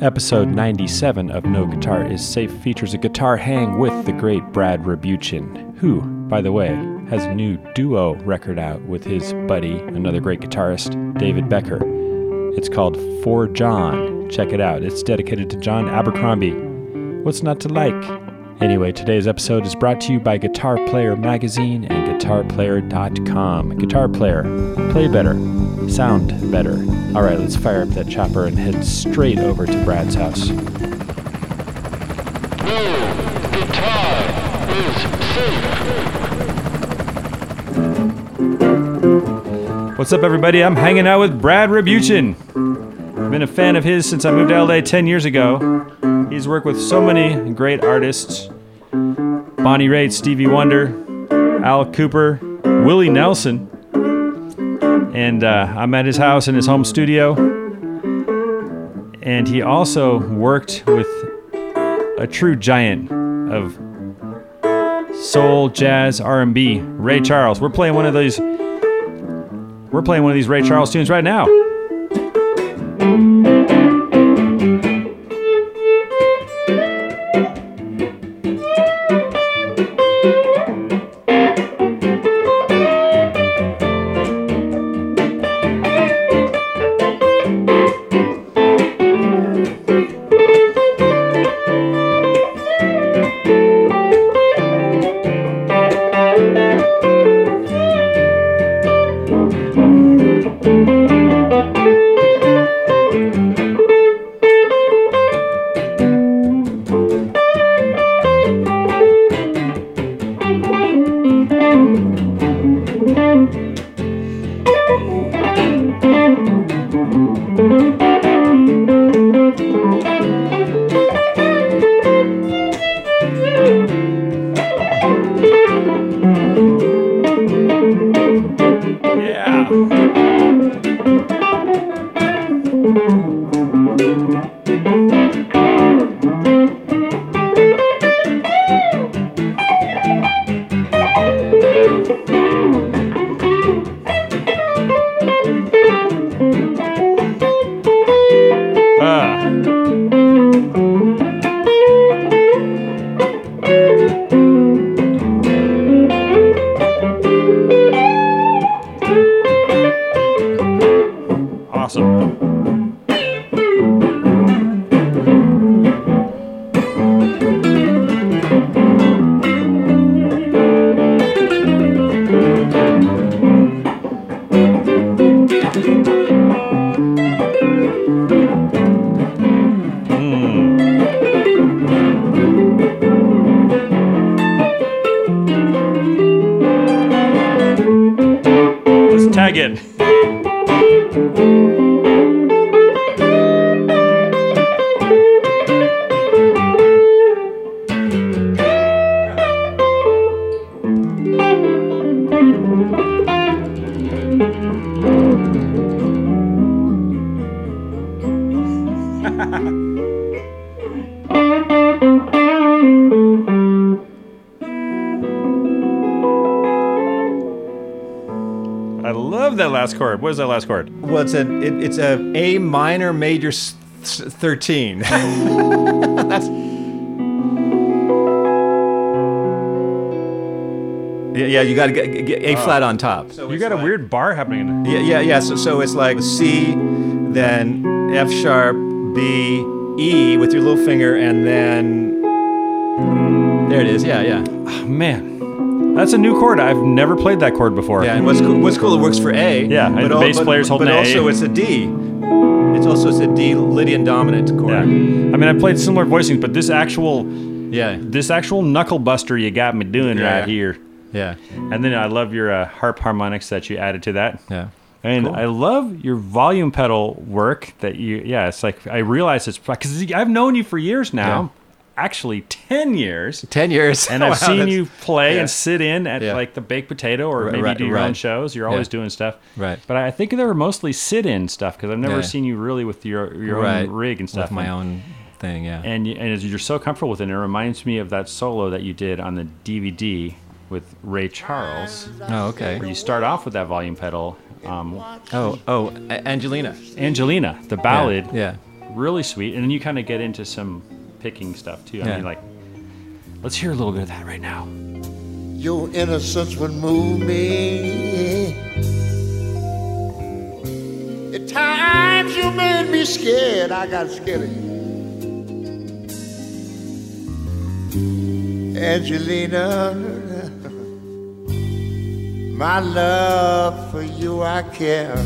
Episode 97 of No Guitar is Safe features a guitar hang with the great Brad Rabuchin, who, by the way, has a new duo record out with his buddy, another great guitarist, David Becker. It's called For John. Check it out. It's dedicated to John Abercrombie. What's not to like? Anyway, today's episode is brought to you by Guitar Player Magazine and GuitarPlayer.com. Guitar Player, play better, sound better. All right, let's fire up that chopper and head straight over to Brad's house. What's up, everybody? I'm hanging out with Brad Rabuchin. I've been a fan of his since I moved to LA 10 years ago. He's worked with so many great artists Bonnie Raitt, Stevie Wonder, Al Kooper, Willie Nelson. And uh, I'm at his house in his home studio. And he also worked with a true giant of soul, jazz, R&B, Ray Charles. We're playing one of these we're playing one of these Ray Charles tunes right now. Last. What is that last chord? Well, it's a it, it's a A minor major s- s- thirteen. That's yeah, yeah. You got to get, get A flat on top. So You it's got a weird bar happening. In Yeah, yeah, yeah. So, so it's like C, then F sharp, B, E with your little finger, and then there it is. Yeah, yeah, oh, man, that's a new chord. I've never played that chord before. yeah. And what's cool? What's cool? It works for A. Yeah, and the al- bass player's holding But A. also, it's a D. It's also it's a D Lydian dominant chord. Yeah. I mean, I played similar voicings, but this actual, Yeah, this actual knuckle buster you got me doing Yeah, right here. yeah, And then I love your uh, harp harmonics that you added to that. yeah. And Cool. I love your volume pedal work that you, yeah, it's like, I realize it's because I've known you for years now, Yeah. Actually 10 years. Ten years, And I've Wow, seen you play yeah. and sit in at Yeah. like the Baked Potato or Right, maybe right, do your own shows. You're always Yeah. doing stuff. Right. But I think they were mostly sit in stuff because I've never Yeah. seen you really with your, your right own rig and stuff. with my And- own thing. Yeah, and you- and you're so comfortable with it. And it reminds me of that solo that you did on the DVD with Ray Charles, oh, okay. where you start off with that volume pedal. Um, Oh, oh, Angelina. Angelina, the ballad, Yeah, really sweet. And then you kind of get into some picking stuff too. I Yeah. mean, like, let's hear a little bit of that right now. Your innocence would move me. At times you made me scared. I got scared of you. Angelina, my love for you I care.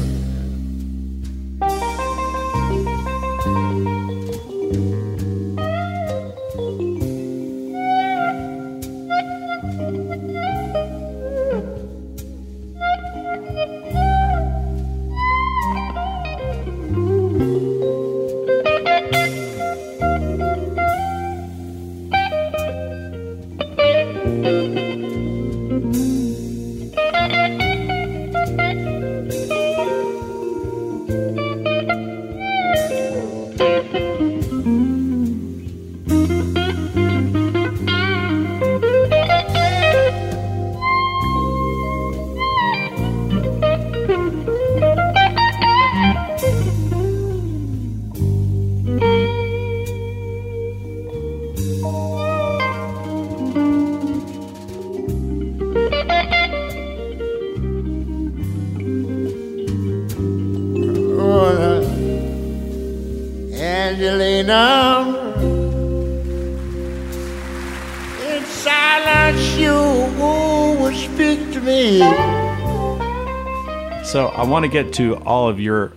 Want to get to all of your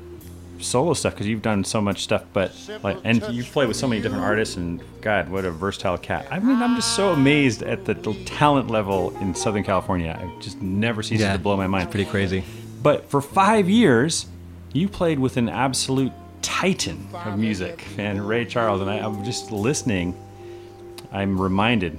solo stuff because you've done so much stuff, but like, and you've played with so many different artists. And God, what a versatile cat! I mean, I'm just so amazed at the talent level in Southern California. I just never ceases to blow my mind. Pretty crazy. But for five years, you played with an absolute titan of music, and Ray Charles. And I, I'm just listening. I'm reminded,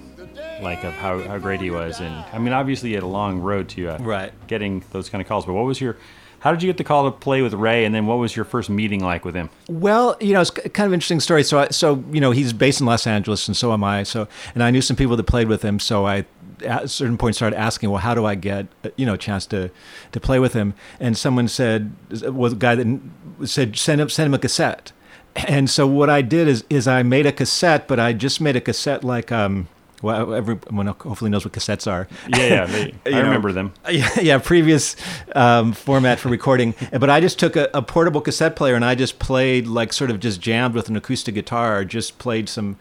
like, of how, how great he was. And I mean, obviously, you had a long road to uh, Right. getting those kind of calls. But what was your, how did you get the call to play with Ray? And then what was your first meeting like with him? Well, you know, it's kind of interesting story. So, I, so you know, he's based in Los Angeles, and so am I. So, and I knew some people that played with him. So, I at a certain point started asking, well, how do I get uh, you know a chance to to play with him? And someone said, was a guy that said send him send him a cassette. And so what I did is is I made a cassette, but I just made a cassette like um. Well, everyone hopefully knows what cassettes are. Yeah, yeah, they, I know, remember them. yeah, yeah, previous um, format for recording. But I just took a, a portable cassette player and I just played like sort of just jammed with an acoustic guitar. Just played some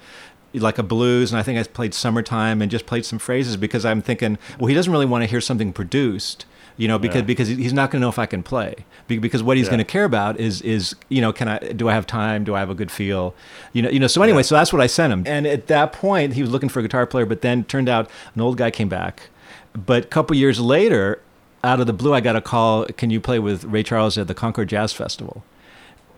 like a blues, and I think I played "Summertime" and just played some phrases because I'm thinking, well, he doesn't really want to hear something produced. You know, because Yeah. because he's not going to know if I can play. Because what he's Yeah. going to care about is is you know, can I do I have time? Do I have a good feel? You know, you know. So anyway, so that's what I sent him. And at that point, he was looking for a guitar player, but then turned out an old guy came back. But a couple years later, out of the blue, I got a call. Can you play with Ray Charles at the Concord Jazz Festival?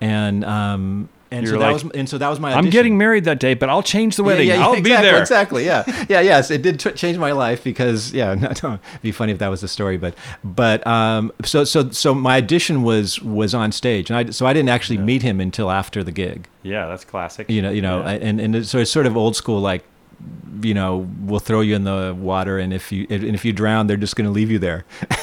And um, and You're so that like, was and so that was my. I'm getting married that day, but I'll change the wedding. Yeah, yeah, I'll exactly, be there. Exactly. Yeah. Yeah. Yes, it did t- change my life because yeah, no, no, it'd be funny if that was the story, but but um, so so so my audition was was on stage, and I so I didn't actually meet him until after the gig. Yeah, that's classic. You know, you know, Yeah. and and it's, so it's sort of old school, like you know, we'll throw you in the water, and if you and if you drown, they're just going to leave you there.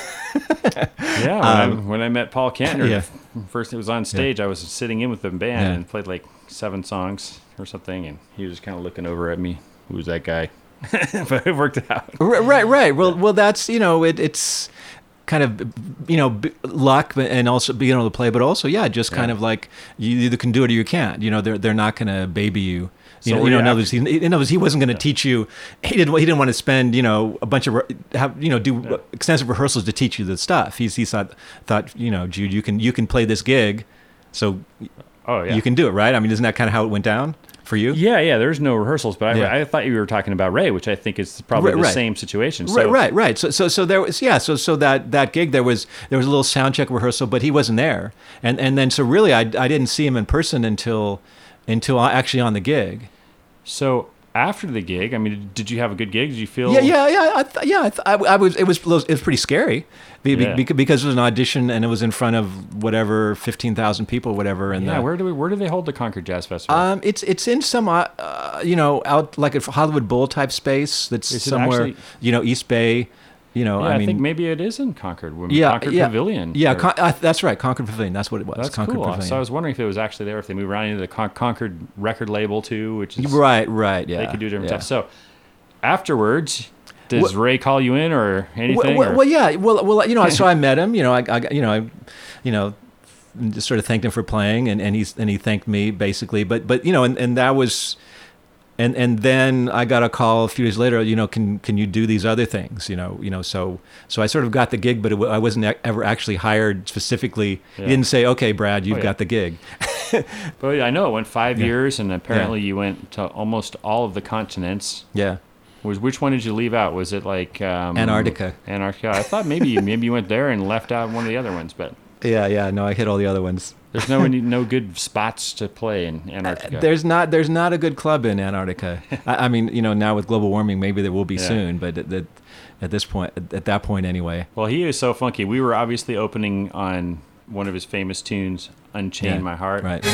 Yeah, when, I, when I met Paul Kantner, Um, yeah. first it was on stage. I was sitting in with the band Yeah. and played like seven songs or something, and he was just kind of looking over at me. Who's that guy? but it worked out. Right, right. Well, well, that's you know, it, it's kind of you know b- luck, and also being able to play, but also yeah, just kind of like you either can do it or you can't. You know, they're they're not going to baby you. You So know, you know, in other words, he, in other words, he wasn't going to teach you. He didn't. He didn't want to spend, you know, a bunch of have, you know, do Yeah. extensive rehearsals to teach you the stuff. He's he thought thought you know, Jude, you can you can play this gig, so Oh yeah, you can do it, right? I mean, isn't that kind of how it went down for you? Yeah, yeah. There's no rehearsals, but I, Yeah. I thought you were talking about Ray, which I think is probably Right, the right. same situation. So, right, right, right. So, so, so there was, yeah. So, so that that gig, there was there was a little sound check rehearsal, but he wasn't there, and and then so really, I I didn't see him in person until until I- actually on the gig. So after the gig, I mean, did you have a good gig? Did you feel? Yeah, yeah, yeah. I th- yeah, I, th- I, I was. It was. It was pretty scary, be, be- Yeah. beca- because it was an audition and it was in front of whatever fifteen thousand people, whatever. And Yeah, the, where do we? Where do they hold the Concord Jazz Festival? um, it's it's in some uh, uh, you know out like a Hollywood Bowl type space that's Is somewhere actually- you know East Bay. You know, Yeah, I I, think maybe it is in Concord. yeah, Concord yeah, Pavilion. Yeah, Con- uh, that's right. Concord Pavilion. That's what it was. that's Concord cool. Pavilion. So I was wondering if it was actually there, if they moved around into the Con- Concord record label too, which is right, right. Yeah, they could do different yeah. stuff. So afterwards, does Wha- Ray call you in or anything? Well, or- well, yeah. Well, well, you know, so I met him. You know, I, I you know, I, you know, just sort of thanked him for playing, and, and he's and he thanked me basically. But but you know, and, and that was, and and then I got a call a few days later. You know, can can you do these other things? You know, you know. So so I sort of got the gig, but it, I wasn't ever actually hired specifically. Yeah. He didn't say, okay, Brad, you've Oh, yeah. got the gig. But I know it went five Yeah. years, and apparently you went to almost all of the continents. Yeah. Was which one did you leave out? Was it like um, Antarctica. Antarctica. I thought maybe you- maybe you went there and left out one of the other ones, but Yeah, yeah. No, I hit all the other ones. there's no no good spots to play in uh, Antarctica. There's not there's not a good club in Antarctica. I, I mean, you know, now with global warming, maybe there will be Yeah. soon, but at, at, at this point, at that point anyway. well, he is so funky. We were obviously opening on one of his famous tunes, "Unchain Yeah, My Heart." Right.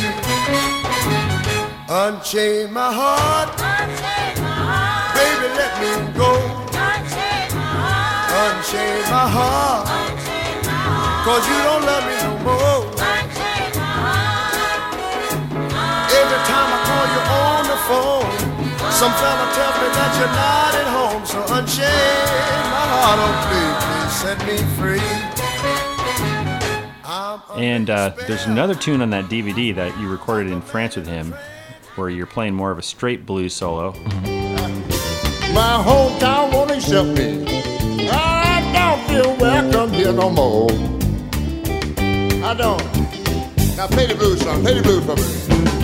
Unchain my heart, baby, let me go. Unchain my heart, cause you don't love me no more. Every time I call you on the phone, some fella tells me that you're not at home. So unchain my heart, oh please, please set me free. And uh, there's another tune on that DVD that you recorded in France with him, where you're playing more of a straight blues solo. My hometown won't accept me. I don't feel welcome here no more. I don't. Now play the blues song. Play the blues for me.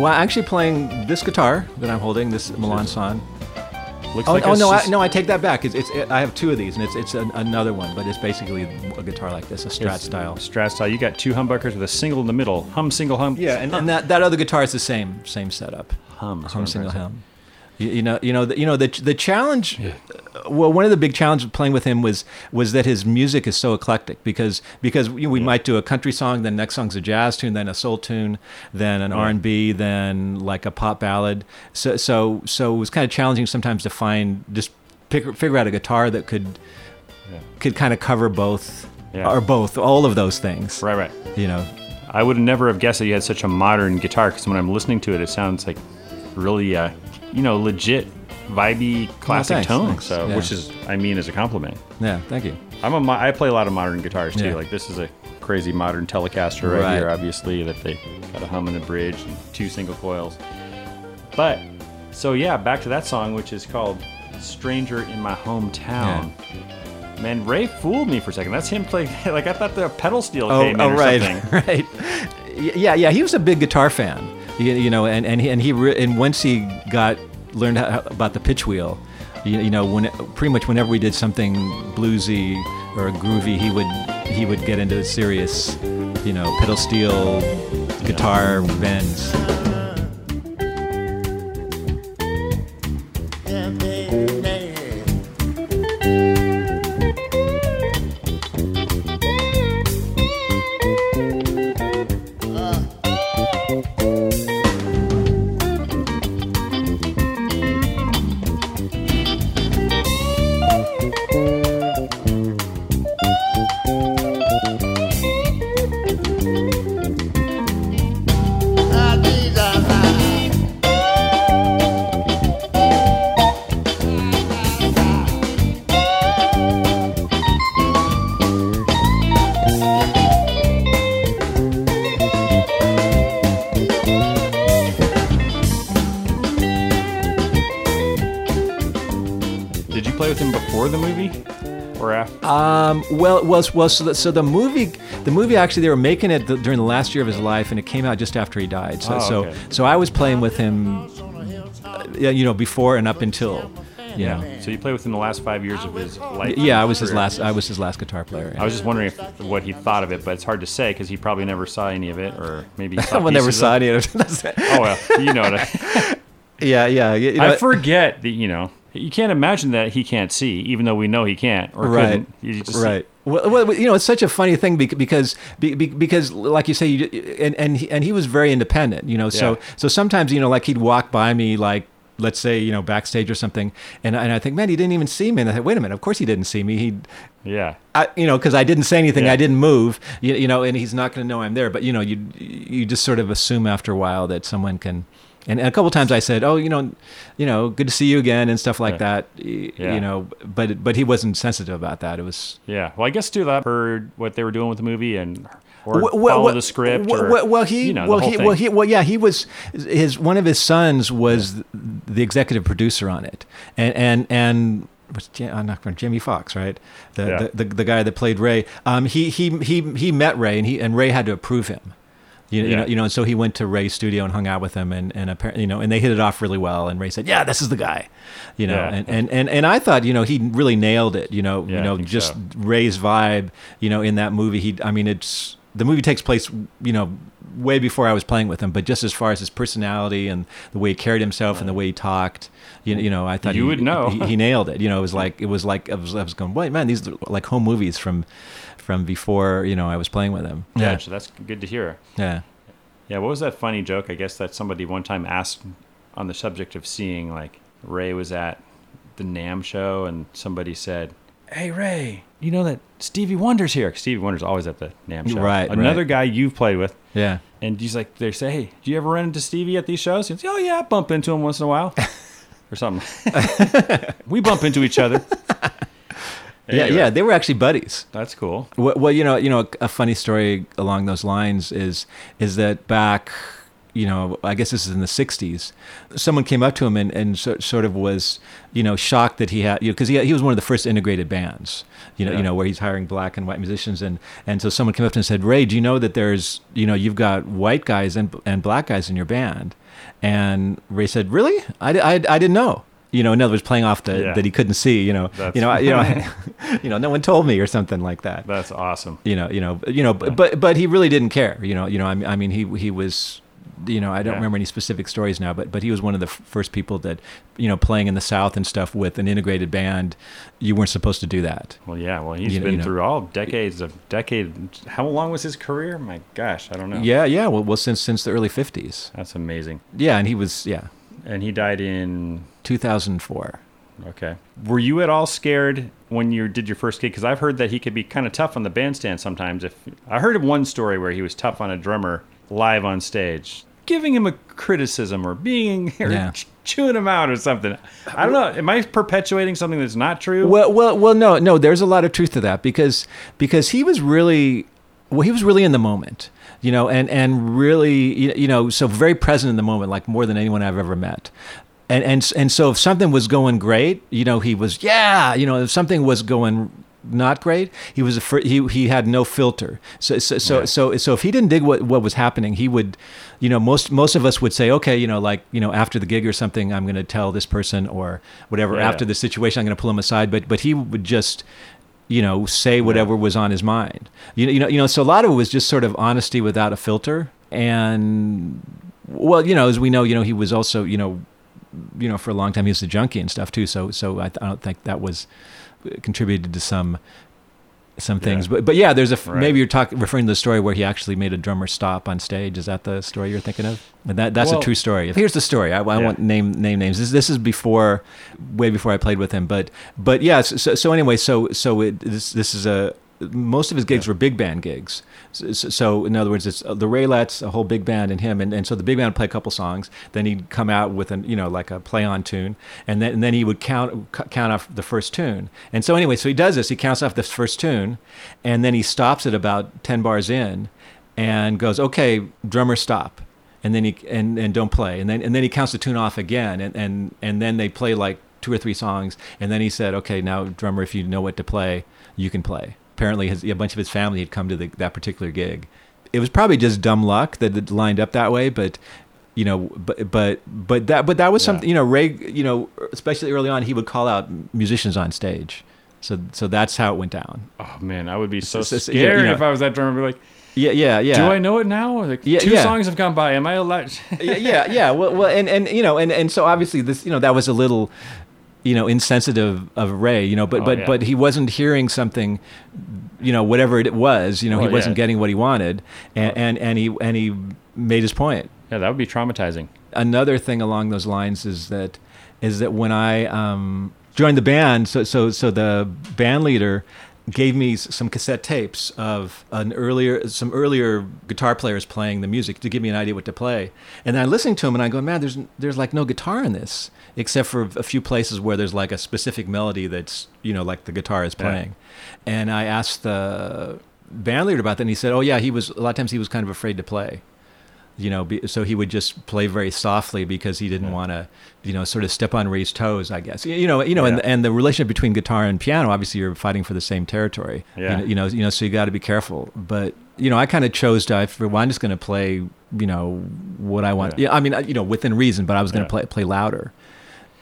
Well, I'm actually playing this guitar that I'm holding, this Melancon. Looks Oh, like oh no, I, no, I take that back. It's, it's I have two of these, and it's it's an, another one, but it's basically a guitar like this, a Strat it's style. Strat style. You got two humbuckers with a single in the middle. Hum, single, hum. Yeah, and, and that, that other guitar is the same same setup. hum. hum single trying to say. hum. You, you know, you know, the, you know the the challenge. uh, Well, one of the big challenges of playing with him was was that his music is so eclectic because because you know, we might do a country song, then next song's a jazz tune, then a soul tune, then an Yeah. R and B, then like a pop ballad. So so so it was kind of challenging sometimes to find just pick, figure out a guitar that could Yeah. could kind of cover both Yeah. or both all of those things. Right, right. You know. I would never have guessed that you had such a modern guitar because when I'm listening to it, it sounds like really, uh, you know, legit, vibey, oh, classic thanks, tone. thanks. So, Yeah. which is, I mean, as a compliment. Yeah. Thank you. I'm a, I play a lot of modern guitars too. Yeah. Like this is a crazy modern Telecaster right, Right. here, obviously that they got a hum and a bridge and two single coils. But so yeah, back to that song, which is called "Stranger in My Hometown." Man, Ray fooled me for a second. That's him playing. Like I thought the pedal steel oh, came in oh, or right, something. right. Yeah, yeah. He was a big guitar fan, you, you know, and and he, and he re- and once he got learned how, about the pitch wheel, you, you know, when pretty much whenever we did something bluesy or groovy, he would he would get into serious, you know, pedal steel guitar bends. Well, well, well. So the, so the movie, the movie actually, they were making it during the last year of his life, and it came out just after he died. So, Oh, so, okay. so I was playing with him, uh, yeah, you know, before and up until, you know, So you played within the last five years of his life. yeah, I was his last, I was his last guitar player. I was just wondering if, what he thought of it, but it's hard to say because he probably never saw any of it, or maybe he saw never saw of- any of it. Oh well, you know what I. yeah, yeah. You know, I forget that you know you can't imagine that he can't see, even though we know he can't or right couldn't. Right well, well you know it's such a funny thing because be- be- because like you say you, and and he, and he was very independent you know so Yeah. so sometimes you know like he'd walk by me like let's say you know backstage or something and, and i think man he didn't even see me and i thought wait a minute of course he didn't see me he Yeah. I, you know, because I didn't say anything, Yeah. I didn't move, you, you know, and he's not going to know I'm there. But you know, you you just sort of assume after a while that someone can. And, a couple times I said, "Oh, you know, you know, good to see you again," and stuff like Yeah. that. Yeah. You know, but but he wasn't sensitive about that. It was Yeah. Well, I guess too that heard what they were doing with the movie and or Well, follow well, the script. Well, or, well, he, you know, well, he, thing. well, he, well, yeah, he was his one of his sons was the executive producer on it, and and and. Was I'm not Jamie Foxx, right? The, Yeah. the, the the guy that played Ray. Um, he he he he met Ray, and he and Ray had to approve him. You, you know, you know, and so he went to Ray's studio and hung out with him, and and apparently, you know, and they hit it off really well. And Ray said, "Yeah, this is the guy," you know, Yeah. and, and and and I thought, you know, he really nailed it. You know, Yeah, you know, just so. Ray's vibe, you know, in that movie. He, I mean, it's the movie takes place, you know, way before I was playing with him. But just as far as his personality and the way he carried himself and the way he talked, you, you know, I thought You he, would know. he, he nailed it. You know, it was like it was like I was, I was going, wait, man, these are like home movies from from before you know I was playing with him. yeah, Yeah, so that's good to hear. yeah. Yeah, what was that funny joke? I guess that somebody one time asked on the subject of seeing like Ray was at the NAMM show and somebody said, "Hey Ray, you know that Stevie Wonder's here." Stevie Wonder's always at the NAMM show. Right, Another right. guy you've played with. Yeah. And he's like, they say, hey, do you ever run into Stevie at these shows? He goes, oh, yeah, I bump into him once in a while. or something. we bump into each other. Yeah, Anyway, yeah, they were actually buddies. That's cool. Well, well, you know, you know, a funny story along those lines is is that back, you know, I guess this is in the '60s. Someone came up to him and, and so, sort of was, you know, shocked that he had, you know, because he he was one of the first integrated bands, you know, Yeah. you know, where he's hiring black and white musicians, and and so someone came up to him and said, Ray, do you know that there's, you know, you've got white guys and and black guys in your band, and Ray said, really, I, I, I didn't know. You know, in other words, playing off the Yeah. that he couldn't see. You know, That's- you know, I- you know, you know, no one told me or something like that That's awesome. you know, you know, you know, but but, but he really didn't care. You know, you know, I mean, I mean, he he was, you know, I don't Yeah. remember any specific stories now, but but he was one of the f- first people that, you know, playing in the South and stuff with an integrated band. You weren't supposed to do that. Well, yeah. Well, he's You been you know. through all decades of decade. How long was his career? My gosh, I don't know. Yeah, yeah. Well, well, since since the early '50s. That's amazing. Yeah, and he was yeah, And he died in. 2004. Okay. Were you at all scared when you did your first gig? Because I've heard that he could be kind of tough on the bandstand sometimes. If I heard of one story where he was tough on a drummer live on stage, giving him a criticism or being or Yeah. chewing him out or something. I don't know. Am I perpetuating something that's not true? Well, well, well, no, no. There's a lot of truth to that because because he was really, well, he was really in the moment, you know, and and really, you you know, so very present in the moment, like more than anyone I've ever met. And and and so if something was going great, you know, he was yeah, you know, if something was going not great, he was a fir- he he had no filter. So so so Yeah. so, so if he didn't dig what what was happening, he would, you know, most most of us would say, okay, you know, like you know, after the gig or something, I'm going to tell this person or whatever. Yeah. After the situation, I'm going to pull him aside. But but he would just, you know, say whatever was on his mind. You know, you know, you know. So a lot of it was just sort of honesty without a filter. And well, you know, as we know, you know, he was also, you know, you know, for a long time he was a junkie and stuff too. So so I, I don't think that was contributed to some some things. Yeah. But but yeah, there's a Right. maybe you're talking referring to the story where he actually made a drummer stop on stage. Is that the story you're thinking of? And that that's Well- a true story. Here's the story. I, I Yeah. won't name name names. This this is before, way before I played with him. But but yeah. So so, anyway, so so it, this this is a most of his gigs Yeah. were big band gigs. So, so- in other words, it's uh, the Raelettes, a whole big band, and him, and, and so the big band would play a couple songs. Then he'd come out with an you know like a play on tune, and then and then he would count count off the first tune. And so anyway, so he does this. He counts off the first tune, and then he stops at about ten bars in, and goes, "Okay, drummer, stop." And then he and, and don't play, and then and then he counts the tune off again, and, and and then they play like two or three songs, and then he said, "Okay, now drummer, if you know what to play, you can play." Apparently, his, a bunch of his family had come to the, that particular gig. It was probably just dumb luck that it lined up that way, but you know, but but but that but that was Yeah. something. You know, Ray. You know, especially early on, he would call out musicians on stage. So so that's how it went down. Oh man, I would be so so- scared you know- if I was that drummer. I'd Be like, Yeah, yeah, yeah. do I know it now? Like Yeah, two yeah. songs have gone by. Am I allowed? yeah, yeah, yeah. Well, well, and and you know, and and so obviously this, you know, that was a little, you know, insensitive of Ray, you know, but Oh, but yeah. but he wasn't hearing something, you know, whatever it was, you know, he wasn't yeah. getting what he wanted, and, and and he and he made his point. yeah, that would be traumatizing. Another thing along those lines is that is that when I um, joined the band, so so so the band leader gave me some cassette tapes of an earlier some earlier guitar players playing the music to give me an idea what to play. And I listened to them and I go, man, there's there's like no guitar in this except for a few places where there's like a specific melody that's you know like the guitar is Yeah. playing. And I asked the band leader about that, and he said, oh yeah, he was a lot of times he was kind of afraid to play you know, be, so he would just play very softly because he didn't Yeah. want to, you know, sort of step on Ray's toes, I guess. You know, you know, and Yeah. and the relationship between guitar and piano, obviously, you're fighting for the same territory. Yeah. You know, you know, you know so you got to be careful. But you know, I kind of chose to. I figured, well, I'm just going to play, you know, what I want. Yeah. Yeah. I mean, you know, within reason, but I was going to Yeah. play play louder.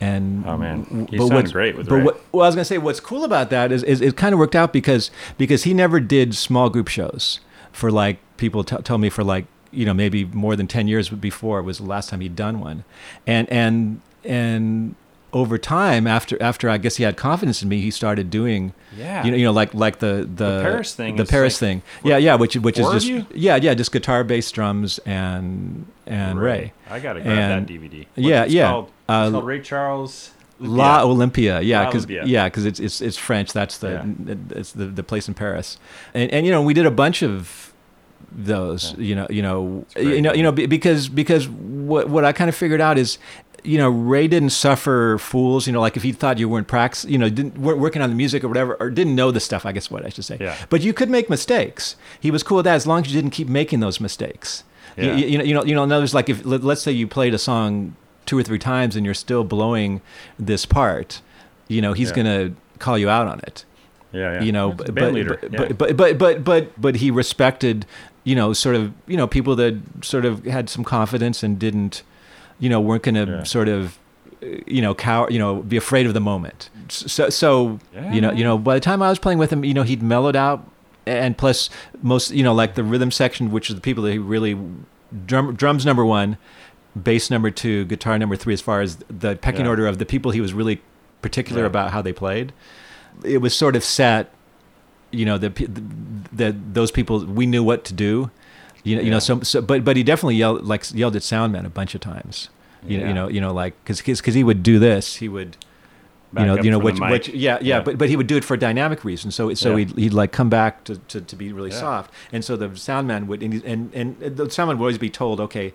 And Oh, man. You what's- great with but Ray. what, well, I was gonna say what's cool about that is, is it kind of worked out because because he never did small group shows for like people t- tell me for like you know maybe more than ten years before was the last time he'd done one, and and and over time after after I guess he had confidence in me, he started doing Yeah. you know you know like like the the, Paris thing the is Paris like thing yeah yeah which which is just you? yeah yeah just guitar bass drums and and Ray. I gotta grab And- that DVD. yeah, it's yeah. Called, Uh, called Ray Charles. La Olympia, yeah, because yeah, because it's it's it's French. That's the Yeah. it's the, the place in Paris, and and you know we did a bunch of those. Yeah. You know, you know, you know, you know, because because what what I kind of figured out is. You know, Ray didn't suffer fools. You know, like if he thought you weren't prax, you know, didn't weren't working on the music or whatever, or didn't know the stuff. I guess what I should say. Yeah. But you could make mistakes. He was cool with that as long as you didn't keep making those mistakes. You- Yeah. You, you know, you know, you know. In others, like if let, let's say you played a song two or three times and you're still blowing this part, you know, he's Yeah. gonna call you out on it. Yeah, yeah. You know, but, but, but, yeah. but, but but but but but he respected, you know, sort of you know people that sort of had some confidence and didn't, you know, weren't gonna Yeah. sort of, uh, you know, cower, you know, be afraid of the moment. So so you know you know by the time I was playing with him, you know, he'd mellowed out, and plus most you know like the rhythm section, which is the people that he really drum drums number one, bass number two, guitar number three, as far as the pecking Yeah. order of the people he was really particular Yeah. about how they played. It was sort of set, you know, that that those people we knew what to do, you know, you know. So, so but but he definitely yelled like yelled at Soundman a bunch of times. You know, you know, you know, like because because he would do this, he would Back you know, you know, which, which, yeah, yeah, Yeah. but but he would do it for a dynamic reasons. So so Yeah. he'd, he'd like come back to, to, to be really Yeah. soft, and so the sound man would and, he- and and the sound man would always be told, okay,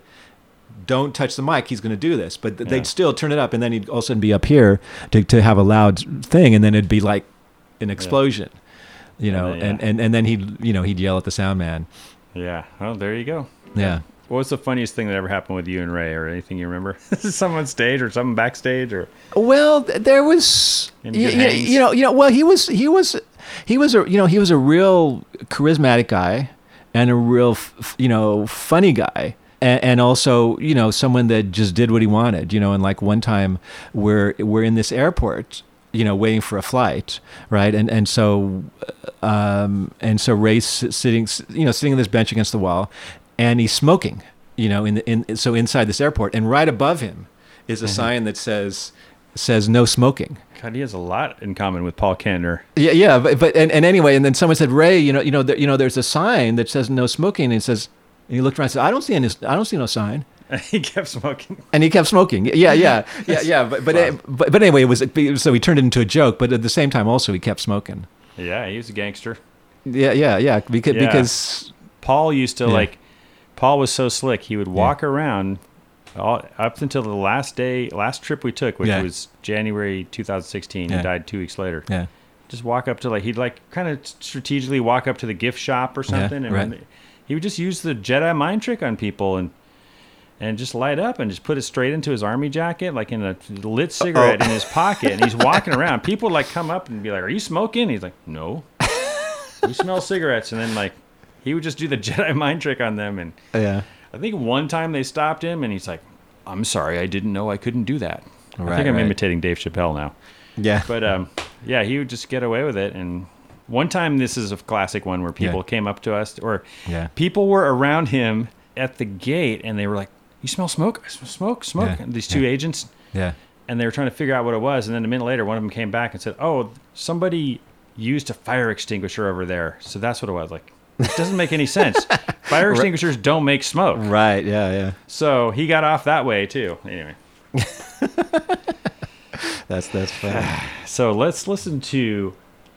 don't touch the mic. He's going to do this, but th- Yeah. they'd still turn it up, and then he'd all of a sudden be up here to to have a loud thing, and then it'd be like an explosion, you And know, then, and, yeah. and and then he'd you know he'd yell at the sound man, yeah. Oh, there you go. yeah. What was the funniest thing that ever happened with you and Ray, or anything you remember? Someone on stage, or something backstage, or Well, there was you, you- know, you know, well, he was he was he was a you know, he was a real charismatic guy and a real f- you know, funny guy. And, and also, you know, someone that just did what he wanted, you know, and like one time we're we're in this airport, you know, waiting for a flight, right? And and so um and so Ray's sitting you know, sitting on this bench against the wall and he's smoking, you know, in the in so inside this airport and right above him is Mm-hmm. a sign that says says no smoking. God, he has a lot in common with Paul Kantner. Yeah, yeah, but, but and, and anyway, and then someone said, Ray, you know, you know, there, you know, there's a sign that says no smoking, and it says, and he looked around and said, I don't see any, I don't see no sign, he kept smoking. and he kept smoking. Yeah, yeah, yeah, yeah. But but, Wow. Eh, but but anyway, it was so he turned it into a joke, but at the same time, also he kept smoking. Yeah, he was a gangster. Yeah, yeah, yeah, because Yeah. because Paul used to Yeah. like. Paul was so slick. He would walk around all, up until the last day, last trip we took, which Yeah. was January 2016. Yeah. He died two weeks later. yeah, Just walk up to like he'd like kind of strategically walk up to the gift shop or something, and right. he would just use the Jedi mind trick on people, and and just light up and just put it straight into his army jacket, like in a lit cigarette in his pocket. And he's walking around. People like come up and be like, "Are you smoking?" He's like, "No." we smell cigarettes, and then like he would just do the Jedi mind trick on them. And Yeah. I think one time they stopped him, and he's like, "I'm sorry, I didn't know I couldn't do that." I think I'm right. imitating Dave Chappelle now. Yeah. But um, yeah, he would just get away with it. And one time, this is a classic one where people Yeah. came up to us, or Yeah. people were around him at the gate, and they were like, "You smell smoke? I smell smoke, smoke." Yeah, these two yeah. agents, yeah. and they were trying to figure out what it was. And then a minute later, one of them came back and said, "Oh, somebody used a fire extinguisher over there." So that's what it was. Like, it doesn't make any sense. Fire extinguishers don't make smoke. Right. Yeah. Yeah. So he got off that way too. Anyway. That's that's funny. So let's listen to.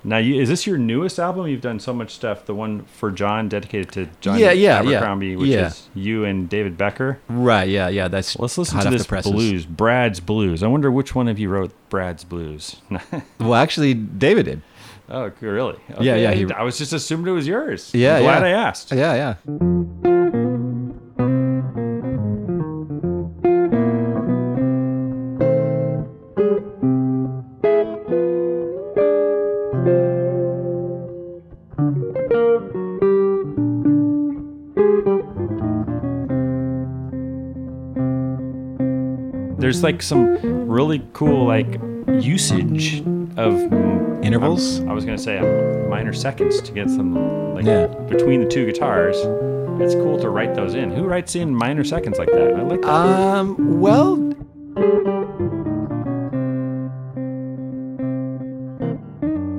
Now, you, is this your newest album? You've done so much stuff. The one for John, dedicated to John Yeah, yeah, yeah. Abercrombie, which Yeah. is you and David Becker. right. Yeah. Yeah. That's Let's listen to this the blues, Brad's Blues. I wonder which one of you wrote Brad's Blues. Well, actually, David did. oh, really? Yeah, yeah, he- I was just assumed it was yours. Yeah, I'm glad yeah. I asked. Yeah. Yeah. There's like some really cool like usage of Intervals? I was gonna say um, minor seconds to get some like Yeah. between the two guitars. It's cool to write those in. Who writes in minor seconds like that? I like that. Um. Well.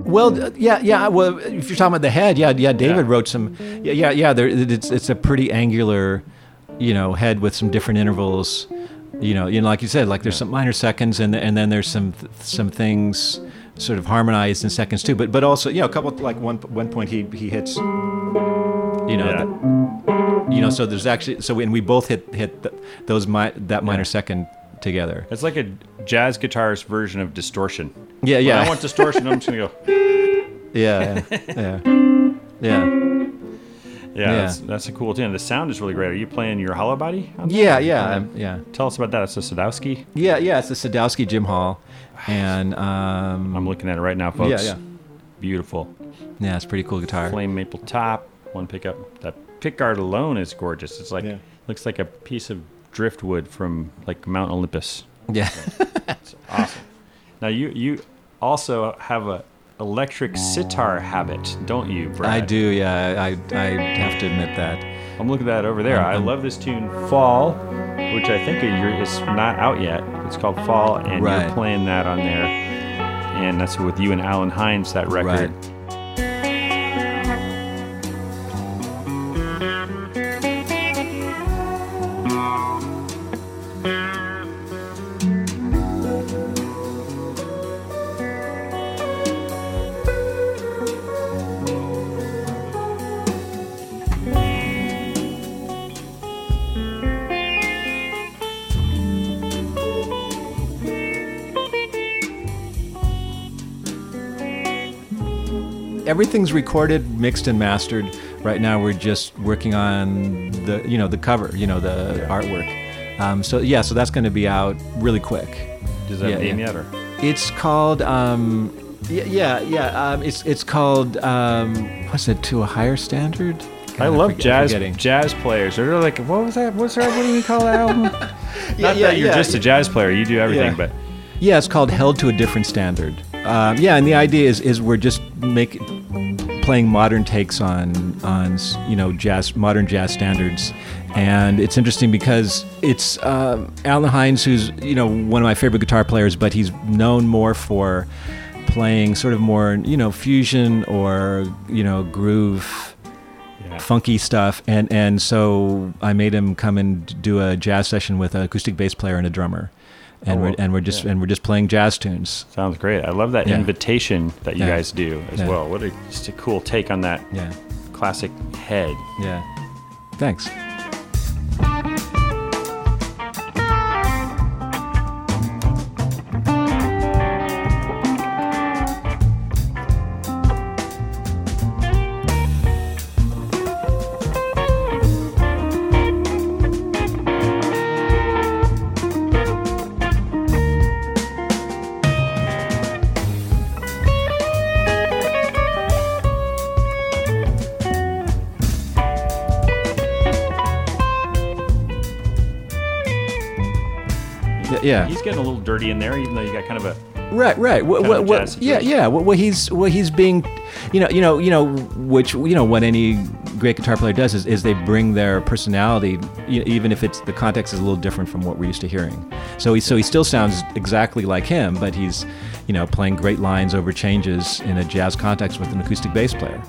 Well, uh, yeah, yeah. Well, if you're talking about the head, yeah, yeah. David Yeah. wrote some. Yeah, yeah, yeah. There, it's it's a pretty angular, you know, head with some different intervals. You know, you know, like you said, like there's some minor seconds, and and then there's some some things sort of harmonized in seconds too. But but also, you know, a couple like one one point he he hits. You know, Yeah. the- you know. So there's actually so when we both hit hit th those mi- that minor second together. It's like a jazz guitarist version of distortion. Yeah, When yeah. I want distortion. I'm just gonna go. Yeah, yeah, yeah, yeah, Yeah. That's, that's a cool tune. The sound is really great. Are you playing your hollow body? on that? yeah, yeah, um, yeah, Tell us about that. It's a Sadowski. yeah, yeah. It's the Sadowski Jim Hall, and um, I'm looking at it right now, folks. yeah, yeah, Beautiful. yeah. It's a pretty cool guitar. Flame maple top, one pickup. That pickguard alone is gorgeous. It's like Yeah. looks like a piece of driftwood from like Mount Olympus. Yeah, It's awesome. now you you also have a electric sitar habit, don't you, Brad? I do. Yeah, I I have to admit that. I'm looking at that over there. I Um, love this tune, Fall, which I think is not out yet. It's called Fall, and Right. you're playing that on there. And that's with you and Allen Hinds, that record. Right. Everything's recorded, mixed, and mastered. Right now, we're just working on the, you know, the cover, you know, the artwork. Um, so yeah, so that's going to be out really quick. Does that Yeah, name yeah. yet? Or? It's called, um, yeah, yeah, yeah. Um, it's it's called, um, what's it? To a higher standard. I love forget- jazz forgetting. jazz players. They're like, what was that? What's that? What do you call that album? Not yeah, that you're yeah, just a jazz player. You do everything, Yeah. but Yeah, it's called Held to a Different Standard. Um, yeah, and the idea is is we're just make playing modern takes on on you know jazz modern jazz standards, and it's interesting because it's um Allen Hinds, who's you know one of my favorite guitar players, but he's known more for playing sort of more you know fusion or you know groove funky stuff. And and so I made him come and do a jazz session with an acoustic bass player and a drummer and Oh, we're and we're just yeah. and we're just playing jazz tunes Sounds great. I love that Yeah. invitation that you Yeah. guys do as well. What a just a cool take on that classic head. yeah thanks Yeah. He's getting a little dirty in there, even though you got kind of a. Right, right. What, what, what, yeah, yeah. What, what he's, what he's being, you know, you know, you know, which, you know, what any great guitar player does is, is they bring their personality, you know, even if it's the context is a little different from what we're used to hearing. So he, so he still sounds exactly like him, but he's, you know, playing great lines over changes in a jazz context with an acoustic bass player.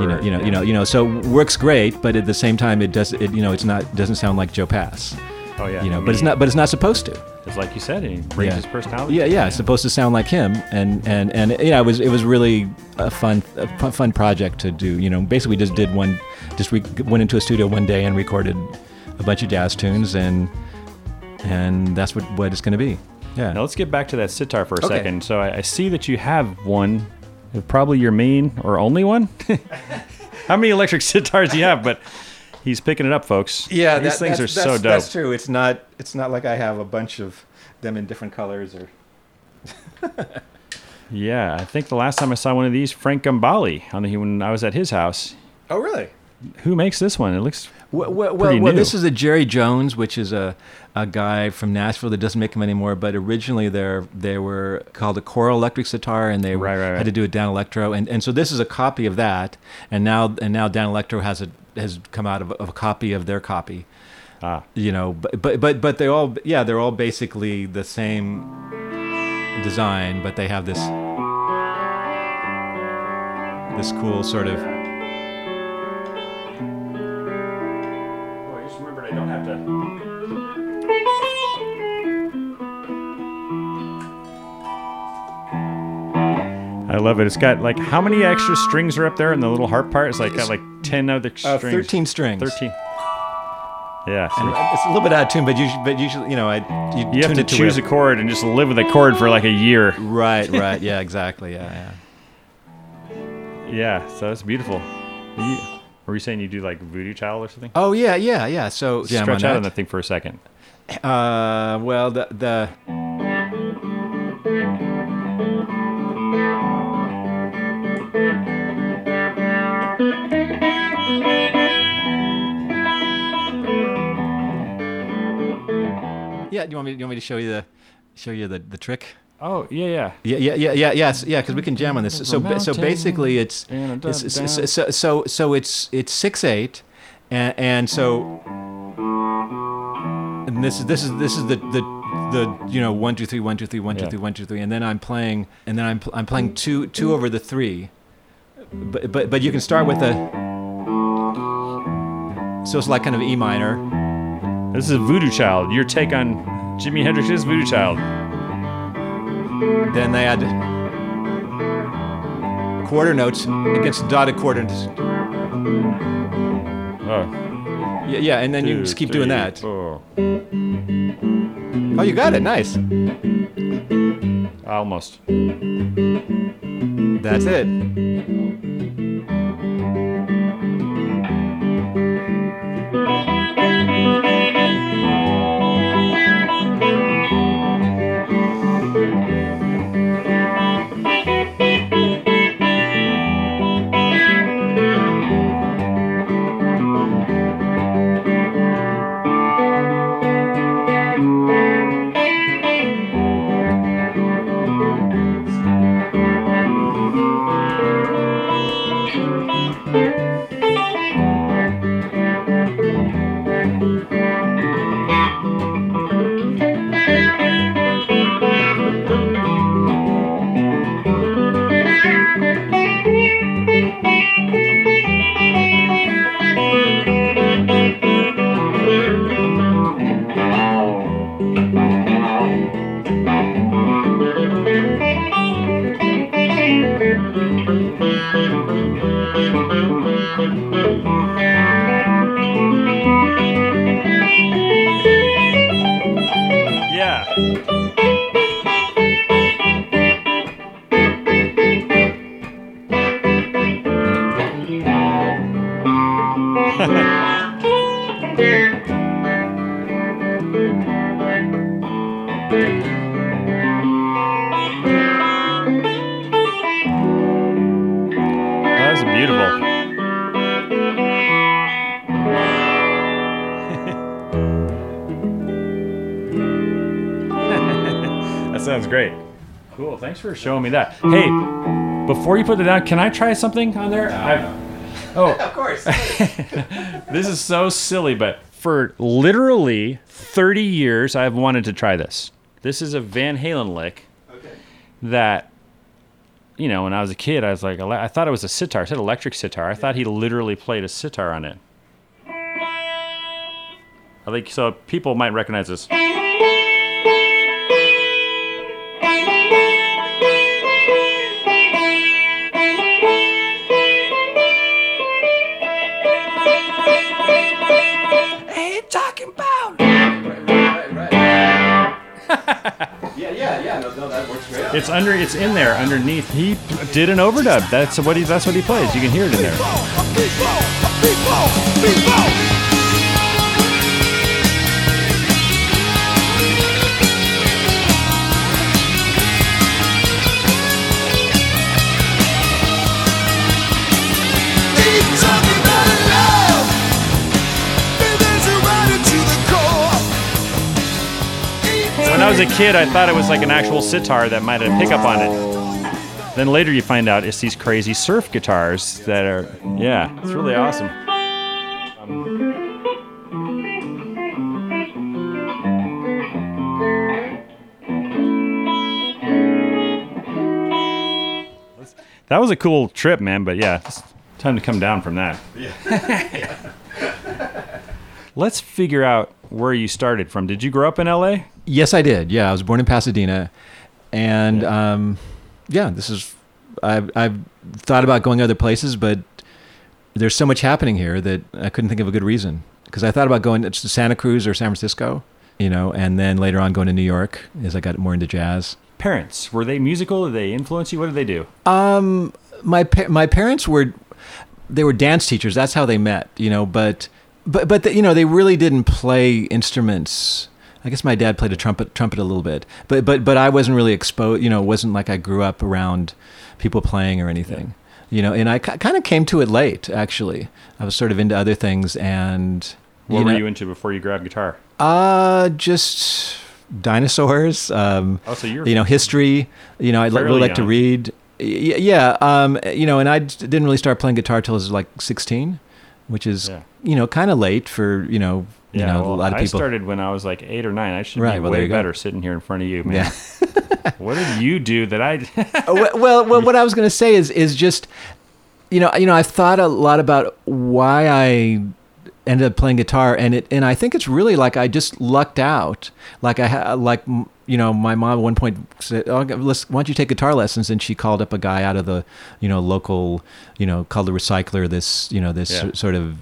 You know, you know, you know, you know. So works great, but at the same time, it does, it, you know, it's not doesn't sound like Joe Pass. Oh yeah. You know, I but it's not, but it's not supposed to. It's like you said, he brings Yeah. his personality. Yeah, yeah, it's supposed to sound like him, and and and yeah, it was it was really a fun a fun, project to do. You know, basically just did one, just re- went into a studio one day and recorded a bunch of jazz tunes, and and that's what what it's going to be. Yeah. Now let's get back to that sitar for a Okay. second. So I, I see that you have one, probably your main or only one. How many electric sitars do you have? But he's picking it up, folks. Yeah, these that- things are so dope. That's true. It's not it's not like I have a bunch of them in different colors or. Yeah, I think the last time I saw one of these, Frank Gambale, on the, when I was at his house. Oh really? Who makes this one? It looks Well, well, Pretty well, this is a Jerry Jones, which is a, a guy from Nashville that doesn't make them anymore. But originally, they're they were called a Coral Electric Sitar, and they Right, right, right. had to do a Danelectro, and, and so this is a copy of that. And now and now Danelectro has a has come out of, a- of a copy of their copy. ah, You know, but but but but they all yeah they're all basically the same design, but they have this this cool sort of I love it. It's got like how many extra strings are up there in the little harp part? It's like got like ten other uh, strings. thirteen strings. Thirteen. Yeah. so And it's a little bit out of tune, but usually, but usually, you know, I you, you have to to choose a chord and just live with a chord for like a year. Right, right, yeah, exactly, yeah, yeah. Yeah. So that's beautiful. You, were you saying you do like Voodoo Child or something? Oh yeah, yeah, yeah. So Stretch on out on that. that thing for a second. Uh, well, the the. Yeah, do you want me? Do you want me to show you the, show you the, the trick? Oh yeah, yeah. Yeah, yeah, yeah, yeah, yes, yeah, because we can jam on this. So, ba- so basically, it's, and a it's dun- so, so, so, so it's it's six eight, and, and so, and this is this is this is the the the you know one two three one two three one two Yeah. three one two three, and then I'm playing and then I'm pl- I'm playing two two over the three, but but but you can start with a. So it's like kind of E minor. This is a Voodoo Child. Your take on Jimi Hendrix's Voodoo Child. Then they add quarter notes against dotted quarter. notes. Oh, Yeah, yeah, and then you just keep doing that. four. Oh, you got it. Nice. Almost. That's it. For showing me that. Hey, before you put it down, can I try something on there? I- oh, Of course. this is so silly, but for literally 30 years, I've wanted to try this. This is a Van Halen lick okay. that, you know, when I was a kid, I was like, I thought it was a sitar. I said electric sitar. I thought he literally played a sitar on it. I think so. People might recognize this. Yeah, yeah, yeah. No, no, that works great. It's under. It's in there underneath. He did an overdub. That's what he. That's what he plays. You can hear it in there. I was a kid, I thought it was like an actual sitar that might have a pickup on it. Then later you find out it's these crazy surf guitars that are. Yeah, it's really awesome. That was a cool trip, man. But yeah, it's time to come down from that. Yeah. Let's figure out where you started from. Did you grow up in LA? Yes, I did. Yeah, I was born in Pasadena, and um, yeah, this is. I've I've thought about going other places, but there's so much happening here that I couldn't think of a good reason. Because I thought about going to Santa Cruz or San Francisco, you know, and then later on going to New York as I got more into jazz. Parents were they musical? Did they influence you? What did they do? Um, my pa- my parents were they were dance teachers. That's how they met, you know. But but but the, you know they really didn't play instruments. I guess my dad played a trumpet trumpet a little bit, but but but I wasn't really exposed. You know, it wasn't like I grew up around people playing or anything. You know, and I kind of came to it late. Actually, I was sort of into other things, and What you were know, you into before you grabbed guitar? uh, just dinosaurs. Um, Oh, so you're you know, history. You know, I really like to read. Yeah, um, you know, and I didn't really start playing guitar till I was like 16, which is Yeah. you know kind of late for you know you yeah, know well, a lot of people. I started when I was like eight or nine. I should Right, be well, way better sitting here in front of you, man. Yeah. what did you do that I? Oh, well, well, what I was going to say is is just you know you know I've thought a lot about why I ended up playing guitar and it and I think it's really like I just lucked out like I ha- like you know my mom at one point said oh, let's, why don't you take guitar lessons and she called up a guy out of the you know local you know called the recycler this you know this Yeah. sort of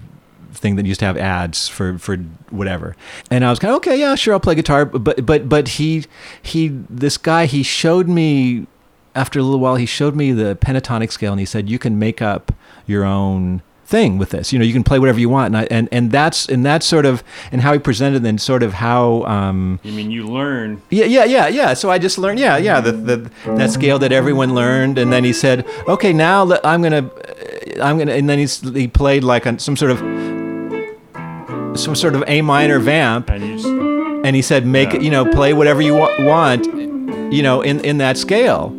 thing that used to have ads for for whatever. And i was kind of okay yeah sure i'll play guitar. But but but he he this guy he showed me after a little while he showed me the pentatonic scale and he said you can make up your own thing with this. You know you can play whatever you want. And I, and and that's and that's sort of and how he presented and sort of how um you mean you learn? yeah, yeah, yeah, yeah. So I just learned, yeah, yeah, the, the that scale that everyone learned, and then he said, okay, now I'm gonna, I'm gonna, and then he's he played like on some sort of some sort of A minor vamp, And you just and he said, make it, you know, play whatever you wa- want, you know, in in that scale,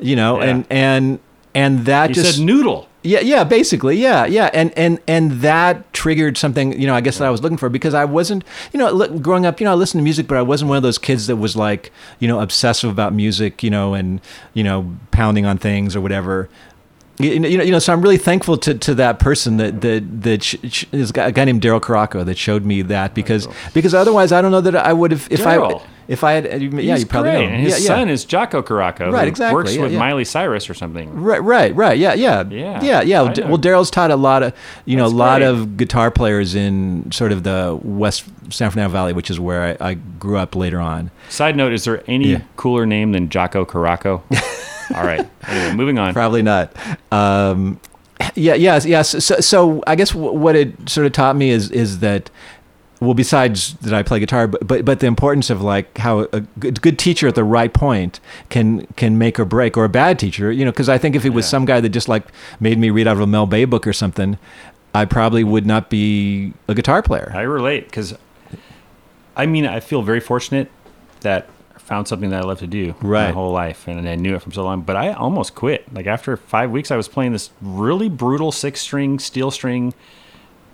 you know, Yeah. and and and that he just said noodle. yeah, yeah, basically, yeah, yeah, and and and that triggered something, you know, I guess that I was looking for because I wasn't, you know, growing up, you know, I listened to music, but I wasn't one of those kids that was like, you know, obsessive about music, you know, and you know, pounding on things or whatever. You know, you know, so I'm really thankful to, to that person that that that sh- sh- is a guy named Daryl Caraco that showed me that because because otherwise I don't know that I would have if Daryl. I if I had uh, yeah He's you probably great. know And his yeah, yeah. son is Jocko Caraco. Right, exactly, Works yeah, with yeah. Miley Cyrus or something. Right, right, right. Yeah, yeah, Yeah, yeah, yeah. Well, well, Daryl's taught a lot of, you know, a lot great. of guitar players in sort of the West San Fernando Valley, which is where I, I grew up later on. Side note: Is there any Yeah. cooler name than Jocko Caraco? All right. Anyway, moving on. Probably not. Um, yeah, yes, yes. So, so I guess w- what it sort of taught me is is that. Well, besides that, I play guitar, but but, but the importance of like how a good, good teacher at the right point can can make or break, or a bad teacher, you know, because I think if it was Yeah. some guy that just like made me read out of a Mel Bay book or something, I probably would not be a guitar player. I relate because, I mean, I feel very fortunate that found something that I love to do my whole life, and I knew it from so long. But I almost quit. Like after five weeks, I was playing this really brutal six string, steel string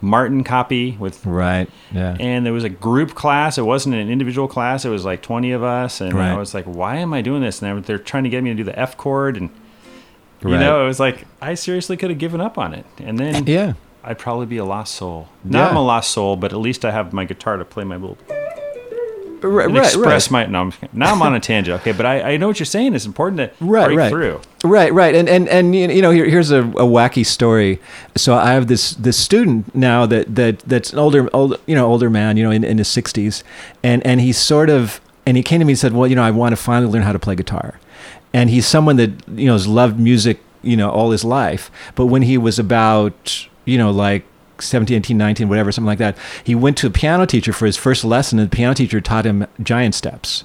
Martin copy with Right. Yeah. and there was a group class. It wasn't an individual class. It was like 20 of us. And Right. I was like, why am I doing this? And they're trying to get me to do the F chord. And, you Right. know, it was like, I seriously could have given up on it. And then yeah. I'd probably be a lost soul. Not Yeah. I'm a lost soul, but at least I have my guitar to play my little, Right. express right. my, no, I'm, now I'm on a tangent. Okay. But I, I know what you're saying. It's important to right, break right. through. Right, right, and and and you know, here, here's a, a wacky story. So I have this this student now that that that's an older, old, you know, older man, you know, in, in his 60s, and and he's sort of, and he came to me and said, well, you know, I want to finally learn how to play guitar, and he's someone that you know has loved music, you know, all his life, but when he was about, you know, like 17, 18, 19, whatever, something like that, he went to a piano teacher for his first lesson, and the piano teacher taught him giant steps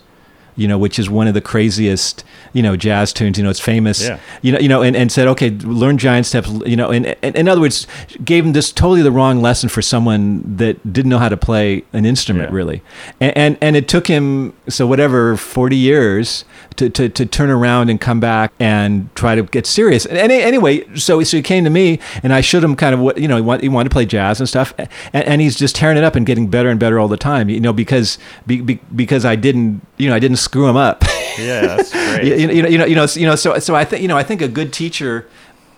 you know, which is one of the craziest, you know, jazz tunes. You know, it's famous. Yeah. You know, you know, and, and said, okay, learn giant steps. You know, and, and in other words, gave him this totally the wrong lesson for someone that didn't know how to play an instrument Yeah. really, and, and and it took him so whatever forty years to, to, to turn around and come back and try to get serious. And any, anyway, so so he came to me and I showed him kind of what you know he, want, he wanted to play jazz and stuff, and, and he's just tearing it up and getting better and better all the time. You know, because be, be, because I didn't you know I didn't screw them up. Yeah, that's great. you, you know, you know, you know, you know. So, so I think, you know, I think a good teacher,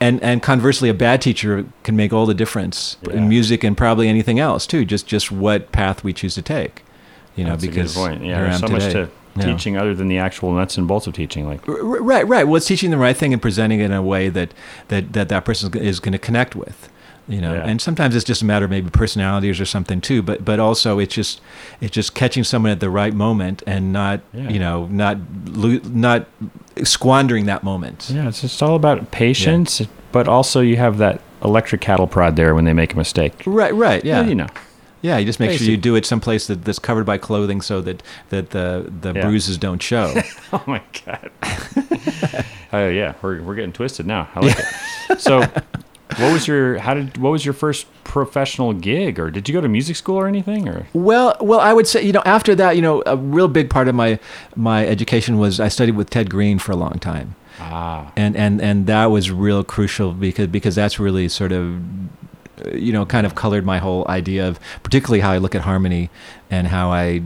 and and conversely, a bad teacher can make all the difference Yeah. in music and probably anything else too. Just just what path we choose to take. You know, That's because a good point. Yeah, there's so much today. to Yeah. teaching other than the actual nuts and bolts of teaching. Like, R- Right, right. Well, it's teaching the right thing and presenting it in a way that that that, that person is going to connect with. You know, Yeah. and sometimes it's just a matter of maybe personalities or something too. But but also it's just it's just catching someone at the right moment and not Yeah. you know not not squandering that moment. Yeah, it's just all about patience, but also you have that electric cattle prod there when they make a mistake. Right, right, yeah. You know. Yeah, you just make sure you do it someplace that, that's covered by clothing so that, that the, the Yeah. bruises don't show. Oh my god. Oh yeah, we're we're getting twisted now. I like it. So, what was your how did what was your first professional gig, or did you go to music school or anything, or well, well, I would say, you know, after that, you know, a real big part of my, my education was I studied with Ted Greene for a long time. ah And, and, and that was real crucial because, because that's really sort of, you know, kind of colored my whole idea of particularly how I look at harmony and how I,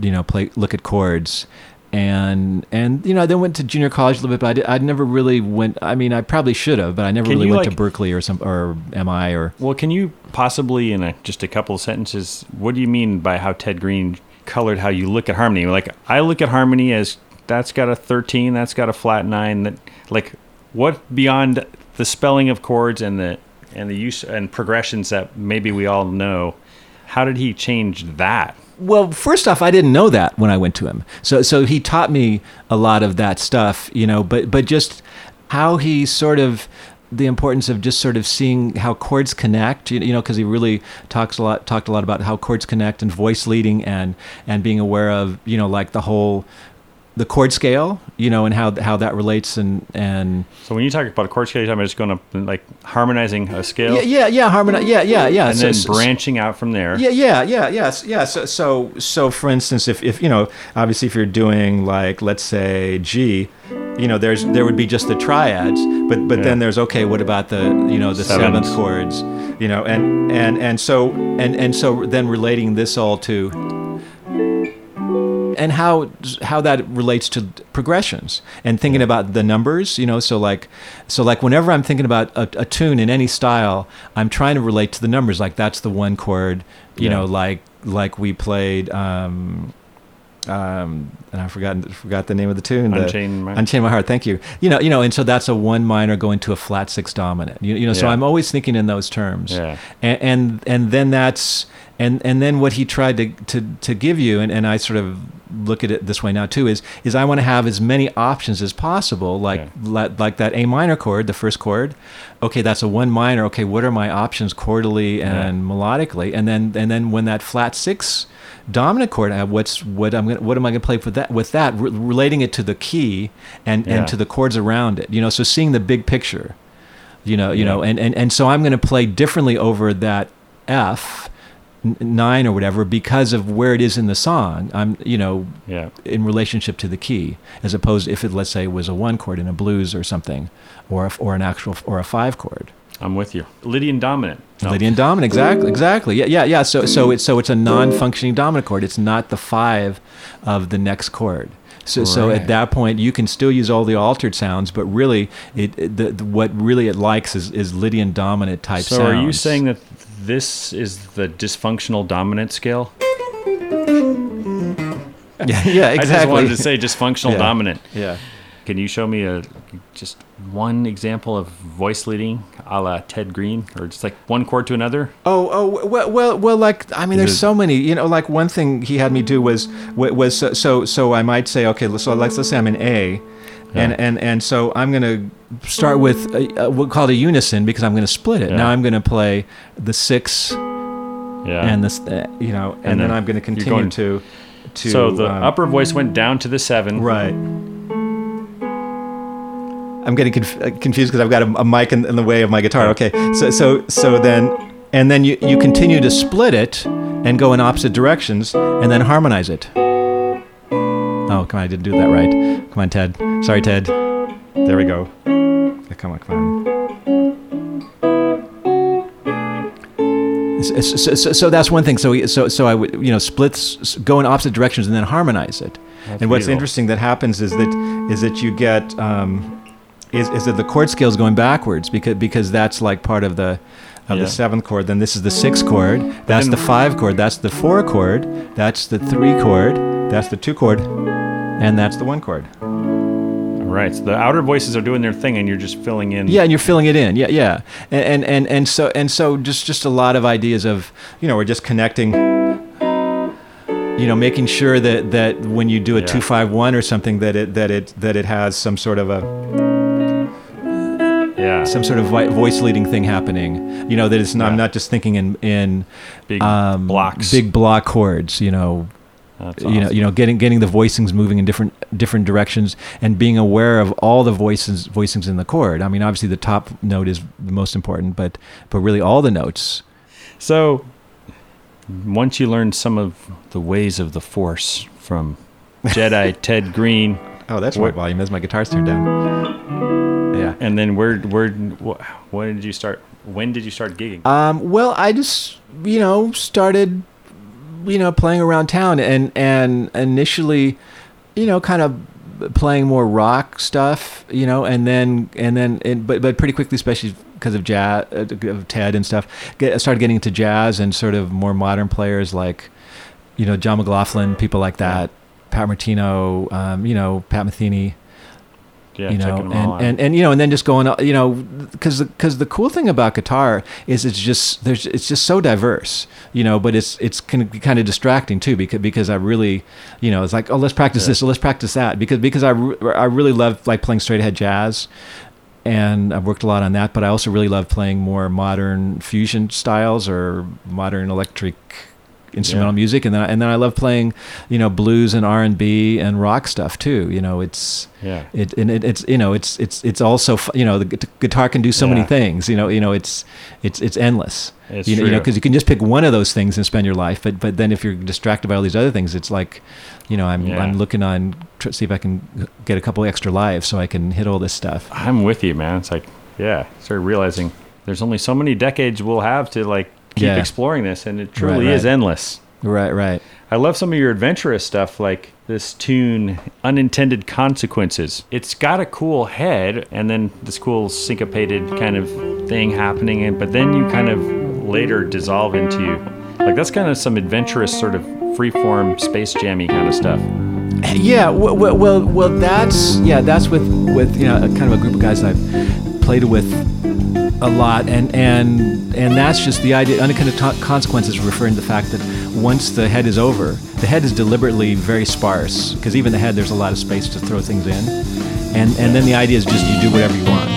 you know, play, look at chords. And and you know I then went to junior college a little bit, but I, did, I never really went. I mean, I probably should have, but I never Can really went to Berklee or some or MI or Well, can you possibly, in a, just a couple of sentences, what do you mean by how Ted Greene colored how you look at harmony? Like, I look at harmony as that's got a 13, that's got a flat nine. That like, what beyond the spelling of chords and the and the use and progressions that maybe we all know? How did he change that? Well, first off, I didn't know that when I went to him. So so he taught me a lot of that stuff, you know, but but just how he sort of the importance of just sort of seeing how chords connect, you know, because he really talks a lot talked a lot about how chords connect and voice leading and and being aware of, you know, like the whole the chord scale, you know, and how how that relates and and So when you talk about a chord scale, you're talking about just going up like harmonizing a scale yeah yeah yeah harmonize yeah yeah yeah and So- then so- branching out from there. Yeah, yeah, yeah, yes, yeah. So, so, so, for instance, if, if you know, obviously, if you're doing like, let's say G, you know, there's there would be just the triads, but but Yeah. then there's okay, what about the you know the seventh chords, you know, and and and so and and so then relating this all to and how how that relates to progressions and thinking about the numbers you know so like so like whenever i'm thinking about a, a tune in any style i'm trying to relate to the numbers. Like that's the one chord you Yeah. know like like we played um um and i forgot forgot the name of the tune Unchained My- unchain my heart. Thank you. You know you know and so that's a one minor going to a flat six dominant. You, you know so i'm always thinking in those terms. Yeah. and and, and then that's and and then what he tried to to, to give you and, and I sort of look at it this way now too is is I want to have as many options as possible like Yeah. like, like that A minor chord the first chord okay that's a one minor okay what are my options chordally and melodically and then and then when that flat six dominant chord I have what's what I'm gonna what am I gonna play with that with that re- relating it to the key and Yeah. and to the chords around it you know so seeing the big picture you know you Yeah. know and, and and so i'm going to play differently over that f nine or whatever because of where it is in the song. I'm, you know, Yeah. in relationship to the key, as opposed if it, let's say, was a one chord in a blues or something, or a, or an actual or a five chord. I'm with you. Lydian dominant. No. Lydian dominant, exactly, exactly. Yeah, yeah, yeah. So, so it's so it's a non-functioning dominant chord. It's not the five of the next chord. So, so at that point, you can still use all the altered sounds, but really, it, it the, the, what really it likes is, is Lydian dominant type So sounds. are you saying that this is the dysfunctional dominant scale? Yeah, yeah, exactly. I just wanted to say dysfunctional Yeah. dominant. Yeah. Can you show me a just one example of voice leading a la Ted Greene, or just like one chord to another? Oh, oh, well, well, well. Like, I mean, there's so many. You know, like one thing he had me do was was so so, so I might say, okay, so let's let's say I'm in A, Yeah. and and so I'm gonna start with a, a, we'll call it a unison because I'm gonna split it. Yeah. Now I'm gonna play the six Yeah. and this, uh, you know, and, And then, then I'm gonna continue going- to to. so the um, upper voice went down to the seven. Right. I'm getting conf- uh, confused because I've got a, a mic in, in the way of my guitar. Okay, so so so then, and then you you continue to split it and go in opposite directions and then harmonize it. Oh, come on, I didn't do that right. Come on, Ted. Sorry, Ted. There we go. Come on, come on. So, so, so, that's one thing. So, so, so I would, you know, splits, go in opposite directions and then harmonize it. That's and what's beautiful. interesting that happens is that is that you get um, is, is that the chord scale is going backwards because because that's like part of the of Yeah. the seventh chord. Then this is the sixth chord. That's the five chord. That's the four chord. That's the three chord. That's the two chord, and that's the one chord. Right. So the outer voices are doing their thing, and you're just filling in. Yeah, and you're filling it in. Yeah, yeah, and and and, and so and so just just a lot of ideas of you know we're just connecting. You know, making sure that that when you do a Yeah. two five one or something that it that it that it has some sort of a Yeah. some sort of voice leading thing happening. You know that it's not, I'm not just thinking in in big um, blocks. big block chords. You know, That's you know, you know, getting getting the voicings moving in different different directions and being aware of all the voices voicings in the chord. I mean, obviously the top note is the most important, but but really all the notes. So, once you learn some of the ways of the Force from Jedi Ted Greene, Oh, that's What- volume as my guitar's turned down. Yeah. and then where where wh- when did you start? When did you start gigging? Um, well, I just you know started you know playing around town and and initially you know kind of playing more rock stuff you know and then and then and, but but pretty quickly especially because of jazz uh, of Ted and stuff get, started getting into jazz and sort of more modern players like you know John McLaughlin people like that Pat Martino um, you know Pat Metheny yeah, you know, checking them all out. and, and and you know, and then just going, you know, because because the cool thing about guitar is it's just there's it's just so diverse, you know, but it's it's can be kind of distracting too because because I really, you know, it's like oh let's practice Yeah. this or let's practice that because because I I really love like playing straight ahead jazz. And I've worked a lot on that, but I also really love playing more modern fusion styles or modern electric instrumental Yeah. music, and then I, and then I love playing, you know, blues and R and B and rock stuff too. You know, it's yeah, it and it, it's you know it's it's it's also you know the guitar can do so many things you know you know it's it's it's endless It's you know you know because you can just pick one of those things and spend your life but but then if you're distracted by all these other things it's like you know I'm Yeah. I'm looking on tr- see if I can get a couple extra lives so I can hit all this stuff I'm with you, man. It's like yeah, started realizing there's only so many decades we'll have to like keep Yeah. exploring this, and it truly right. is endless. right right I love some of your adventurous stuff, like this tune, Unintended Consequences. It's got a cool head, and then this cool syncopated kind of thing happening, and but then you kind of later dissolve into, like that's kind of some adventurous sort of freeform space jammy kind of stuff. Yeah, well, well, well, that's yeah, that's with with you know kind of a group of guys I've played with a lot, and and and that's just the idea. Unintended t- consequences referring to the fact that once the head is over, the head is deliberately very sparse because even the head, there's a lot of space to throw things in, and and then the idea is just you do whatever you want.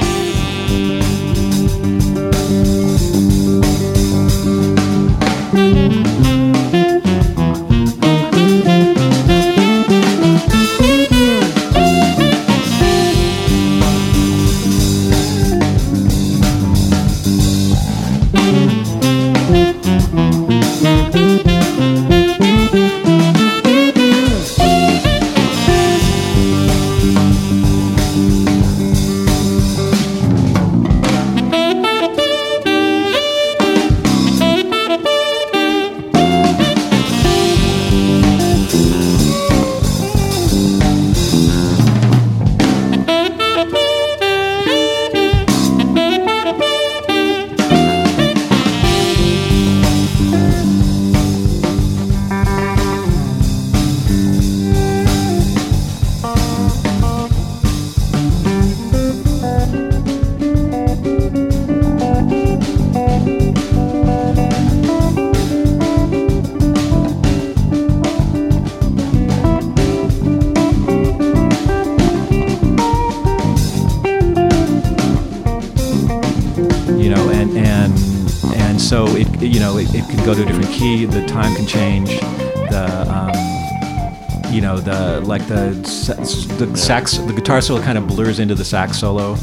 Sax the guitar solo kind of blurs into the sax solo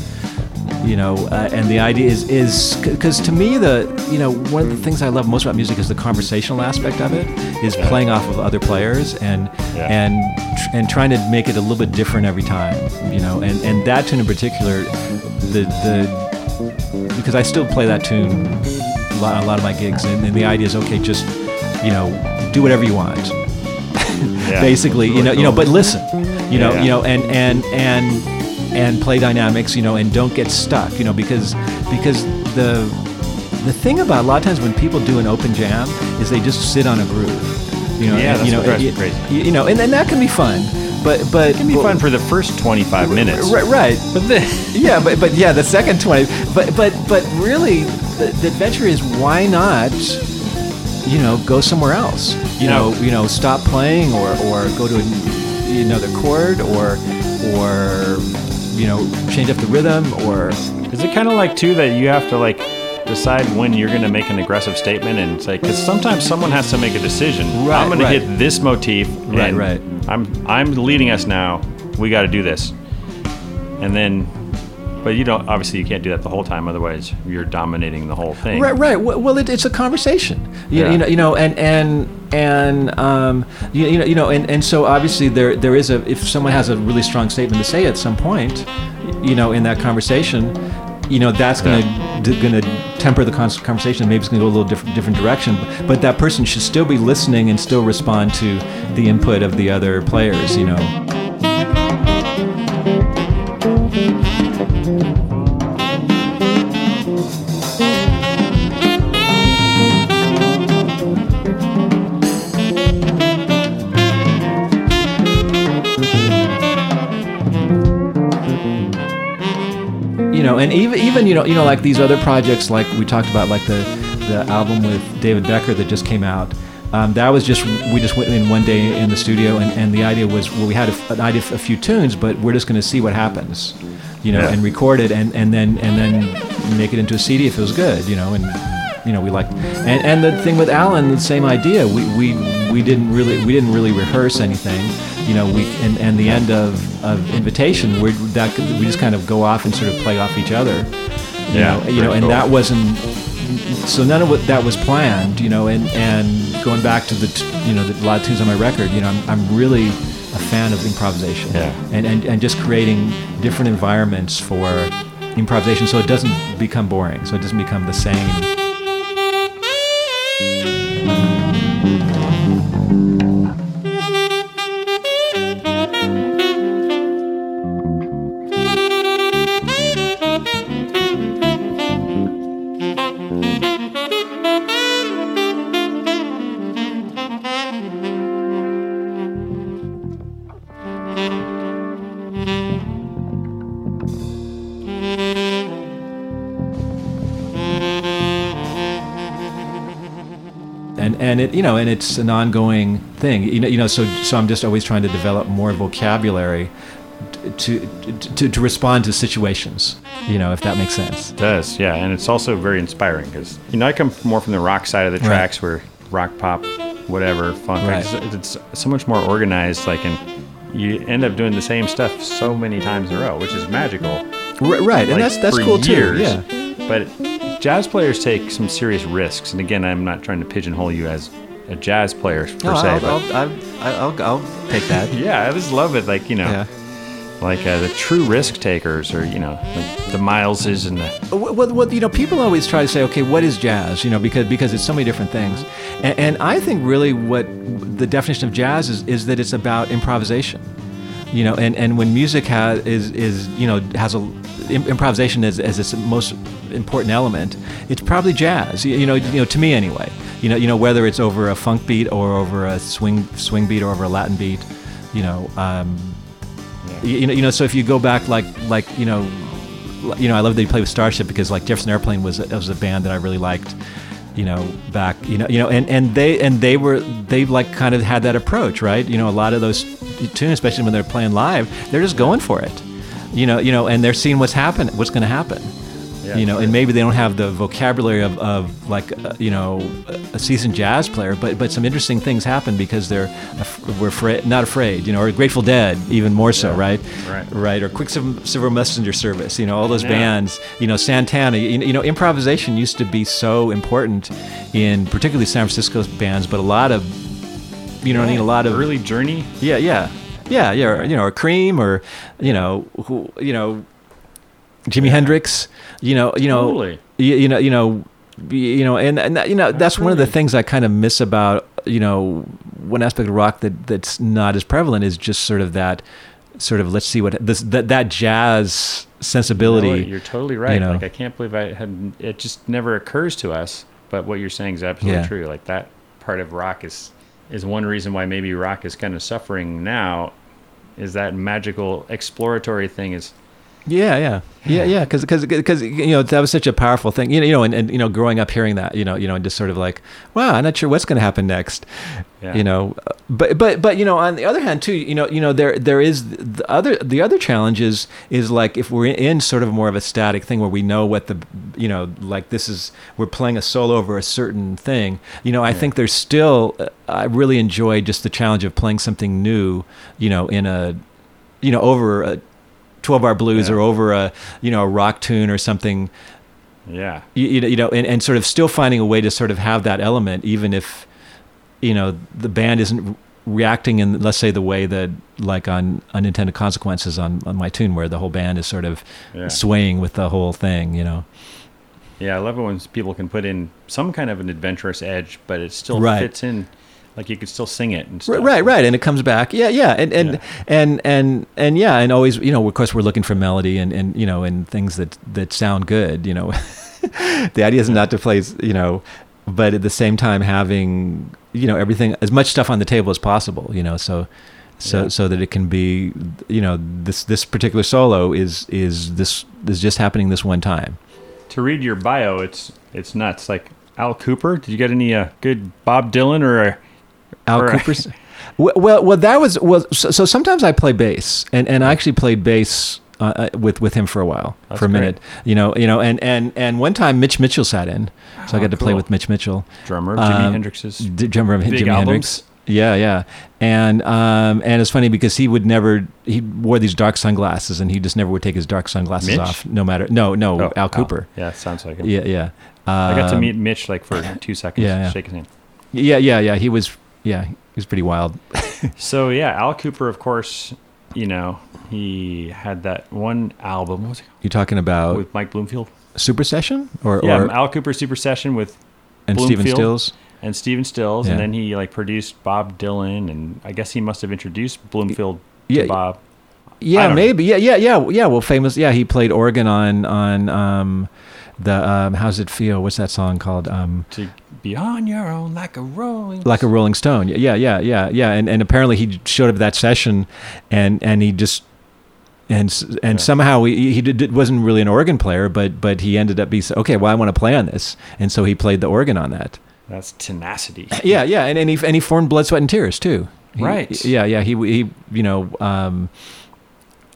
you know uh, and the idea is is because to me the you know one of the things i love most about music is the conversational aspect of it is playing off of other players and Yeah. and tr- and trying to make it a little bit different every time you know and and that tune in particular the the because i still play that tune a lot, a lot of my gigs and, and the idea is okay just you know do whatever you want Yeah. basically you know you know but listen you know Yeah. you know and and and and play dynamics you know and don't get stuck you know because because the the thing about a lot of times when people do an open jam is they just sit on a groove you know Yeah, and, you know what drives me you- crazy. you, know and, and that can be fun but but It can be fun for the first 25 minutes. right right But then, yeah, but but yeah, the second twenty. But but but really, the, the adventure is why not, you know, go somewhere else. You know, you know, stop playing or or go to a, another chord or or you know change up the rhythm or is it kind of like too that you have to like decide when you're going to make an aggressive statement and say because sometimes someone has to make a decision. Right, I'm going right. to hit this motif. Right, right. I'm I'm leading us now. We got to do this, and then. But you don't. Obviously, you can't do that the whole time. Otherwise, you're dominating the whole thing. Right, right. Well, it, it's a conversation. You, Yeah. you know, you know, and and and um, you, you know, you know, and, and so obviously there there is a if someone has a really strong statement to say at some point, you know, in that conversation, you know, that's gonna d- gonna temper the conversation. Maybe it's gonna go a little different different direction. But that person should still be listening and still respond to the input of the other players. You know. Know, and even even you know you know like these other projects like we talked about like the the album with David Becker that just came out. Um, that was just we just went in one day in the studio and, and the idea was well we had a, an idea a few tunes but we're just going to see what happens, you know, Yeah. and record it and, and then and then make it into a CD if it was good, you know, and you know we liked and and the thing with Allen the same idea we we we didn't really we didn't really rehearse anything you know we and, and the end of, of invitation we that we just kind of go off and sort of play off each other you Yeah, know you know and cool. that wasn't so none of what that was planned you know and and going back to the t- you know the, a lot of tunes on my record you know I'm, I'm really a fan of improvisation Yeah. and, and and just creating different environments for improvisation so it doesn't become boring so it doesn't become the same and it you know and it's an ongoing thing you know you know so so I'm just always trying to develop more vocabulary to to to respond to situations you know if that makes sense It does, yeah, and it's also very inspiring because you know I come more from the rock side of the Right. tracks where rock, pop, whatever, funk. Right. It's, it's so much more organized. Like, and you end up doing the same stuff so many times in a row, which is magical. R- right and that's that's cool years. too yeah But jazz players take some serious risks, and again, I'm not trying to pigeonhole you as a jazz player per no, se, I'll, but I'll, I'll, I'll, I'll take that yeah, I just love it. Like you know, yeah like uh, the true risk takers, or you know, like the Mileses and the Well, well, well, you know, people always try to say, okay, what is jazz? You know, because because it's so many different things, and, and I think really what the definition of jazz is is that it's about improvisation. You know, and, and when music has is is you know has a improvisation as, as its most important element, it's probably jazz. You, you know, you know to me anyway. You know, you know whether it's over a funk beat or over a swing swing beat or over a Latin beat. You know, um, you, you know, you know. So if you go back, like, like you know, you know, I love that you play with Starship because like Jefferson Airplane was was a band that I really liked. You know, back, you know, you know, and, and they and they were they like kind of had that approach, right? You know, a lot of those tunes, especially when they're playing live, they're just going for it. You know, you know, and they're seeing what's happen, what's going to happen. Yeah. you know, and maybe they don't have the vocabulary of, of like uh, you know a seasoned jazz player, but but some interesting things happen because they're af- we're afraid, not afraid, you know, or Grateful Dead even more so, Yeah. right? Right. right, or Quicksilver Messenger Service, you know, all those Yeah. bands, you know, Santana, you, you know, improvisation used to be so important in particularly San Francisco bands, but a lot of you know, what I mean, a lot of early journey. yeah, yeah, yeah, yeah. Or, you know, or Cream, or you know, who, you know, Jimi Hendrix. You know, you know, Totally. you, you know, you know, you know, and, and that, you know, that's one of the things I kind of miss about you know one aspect of rock that that's not as prevalent is just sort of that sort of let's see what this that that jazz sensibility. You know, you're totally right. You know. Like I can't believe I had it just never occurs to us. But what you're saying is absolutely Yeah. true. Like that part of rock is is one reason why maybe rock is kind of suffering now. Is that magical exploratory thing is Yeah, yeah, yeah, yeah. Because because you know that was such a powerful thing. You know, you know, and, and you know, growing up hearing that, you know, you know, and just sort of like, wow, I'm not sure what's going to happen next. Yeah. You know, but but but you know, on the other hand, too, you know, you know, there there is the other the other challenge is is like if we're in sort of more of a static thing where we know what the you know like this is we're playing a solo over a certain thing. You know, I think there's still uh, I really enjoy just the challenge of playing something new. You know, in a you know over a 12 bar blues Yeah. or over a you know a rock tune or something yeah. you, you know, you know and, and sort of still finding a way to sort of have that element even if you know the band isn't reacting in let's say the way that like on unintended consequences on, on my tune where the whole band is sort of Yeah. swaying with the whole thing you know Yeah, I love it when people can put in some kind of an adventurous edge, but it still Right. fits in. Like you could still sing it and Right, stuff. right, right, and it comes back. Yeah, yeah, and and Yeah. and and and yeah, and always, you know, of course, we're looking for melody and and you know, and things that that sound good. You know, the idea is not to play, you know, but at the same time having you know everything as much stuff on the table as possible. You know, so. So, Yeah. so that it can be, you know, this this particular solo is is this is just happening this one time. To read your bio, it's it's nuts. Like Al Kooper. Did you get any uh, good Bob Dylan or? Al Or- Cooper's. well, well, that was well. So, so sometimes I play bass, and, and I actually played bass uh, uh, with with him for a while, That's for a great. minute. You know, you know, and and and one time Mitch Mitchell sat in, so I Oh, got to play with Mitch Mitchell, drummer Jimi Um, Hendrix's? d- drummer of Jimi? Hendrix. Yeah, yeah, and um, and it's funny because he would never he wore these dark sunglasses, and he just never would take his dark sunglasses Mitch? off, no matter. No, no, Oh, Al Kooper. Yeah, sounds like him. Yeah, yeah. I got to Um, meet Mitch like for two seconds. yeah, yeah. Shake his hand. Yeah, yeah, yeah. He was. Yeah, he was pretty wild. So yeah, Al Kooper, of course, you know he had that one album. What was it You talking about with Mike Bloomfield? Super Session or Yeah, or Al Kooper Super Session with and Stephen Bloomfield. Stills? and Stephen Stills, Yeah. and then he like produced Bob Dylan, and I guess he must have introduced Bloomfield Yeah, to Bob. Yeah, don't know. maybe. Yeah, yeah, yeah, yeah. Well, famous. Yeah, he played organ on on um, the um, how's it feel? What's that song called? Um, To be on your own like a rolling. like a Rolling Stone. Yeah, yeah, yeah, yeah. And and apparently he showed up at that session, and and he just. And and Yeah. somehow he he did, wasn't really an organ player, but but he ended up being okay. Well, I want to play on this, and so he played the organ on that. That's tenacity. Yeah, yeah, and, and he and he formed Blood, Sweat, and Tears too. He- Right. Yeah, yeah. He he you know um,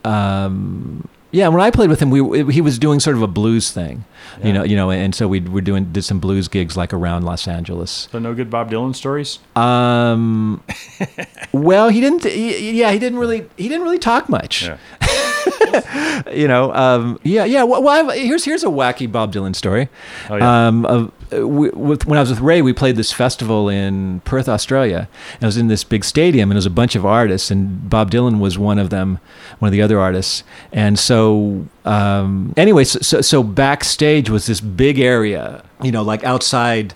um, yeah. When I played with him, we he was doing sort of a blues thing, Yeah. you know, you know, and so we were doing did some blues gigs like around Los Angeles. So no good Bob Dylan stories. Um, well, he didn't. He, yeah, he didn't really. He didn't really talk much. Yeah. You know. Um, yeah, yeah. Well, well here's here's a wacky Bob Dylan story. Oh, yeah. Um, of, uh, we, with, when I was with Ray, we played this festival in Perth, Australia. And it was in this big stadium, and it was a bunch of artists, and Bob Dylan was one of them, one of the other artists. And so, um, anyway, so, so, so backstage was this big area, you know, like outside.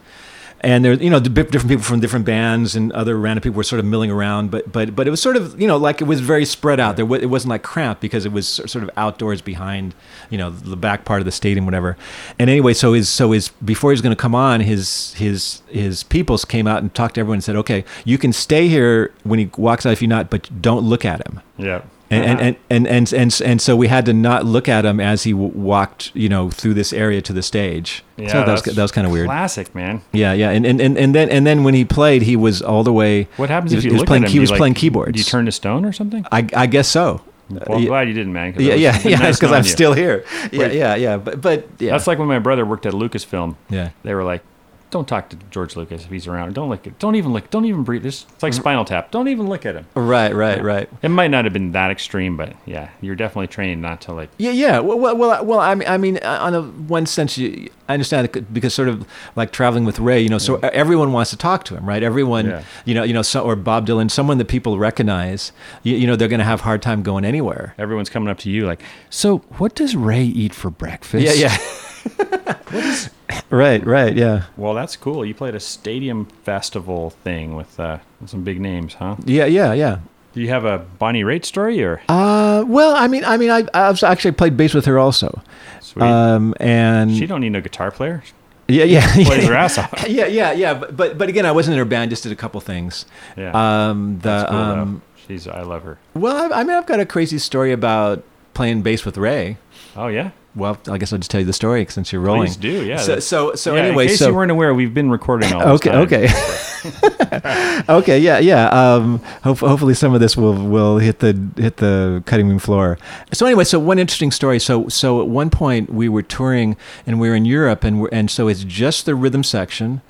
And there, you know, different people from different bands and other random people were sort of milling around, but but but it was sort of, you know, like it was very spread out. There, it wasn't like cramped because it was sort of outdoors behind, you know, the back part of the stadium, whatever. And anyway, so his so his before he was going to come on, his his his peoples came out and talked to everyone and said, okay, you can stay here when he walks out if you're not, but don't look at him. Yeah. And, and, uh-huh. and, and, and, and, and so we had to not look at him as he w- walked, you know, through this area to the stage. yeah, so that was, that was kind of weird. Classic, man. Yeah, yeah, and, and, and, and then and then when he played, he was all the way. What happens he if you he was playing? at him? He was like, playing keyboards. You turn to stone or something? I, I guess so. Well, I'm glad you didn't, man. Yeah, was- yeah, yeah. nice Because I'm you. still here. Yeah, yeah, yeah. But, but yeah, That's like when my brother worked at Lucasfilm. yeah. They were like, "Don't talk to George Lucas if he's around. Don't lick it. Don't even lick. Don't even breathe. This it's like Spinal Tap. Don't even look at him." Right, right, right. It might not have been that extreme, but yeah, you're definitely trained not to like. Yeah, yeah. Well, well, well, well I mean, I mean, uh, on a one sense, you, I understand it because sort of like traveling with Ray, you know, so everyone wants to talk to him, right? Everyone, Yeah. you know, you know, so, or Bob Dylan, someone that people recognize, you, you know, they're going to have a hard time going anywhere. Everyone's coming up to you like, "So, what does Ray eat for breakfast?" Yeah, yeah. right, right, yeah, Well, that's cool. You played a stadium festival thing with uh, some big names, huh? yeah, yeah, yeah. Do you have a Bonnie Raitt story or? Uh, well, I mean, I mean, I, I've actually played bass with her also, Sweet. um, and she don't need no guitar player. yeah, yeah, Plays her yeah. ass off. yeah, yeah, yeah. But, but but again, I wasn't in her band. Just did a couple things. Yeah. Um, the That's cool, um, She's. I love her. well, I, I mean, I've got a crazy story about playing bass with Ray. Oh yeah. Well, I guess I'll just tell you the story since you're rolling. Please do. Yeah. So so so yeah, anyway, in case so you weren't aware, we've been recording all this okay, okay, okay, yeah, yeah. Um, hope, hopefully, some of this will will hit the hit the cutting room floor. So anyway, so one interesting story. So so at one point we were touring and we were in Europe, and we're, and so it's just the rhythm section,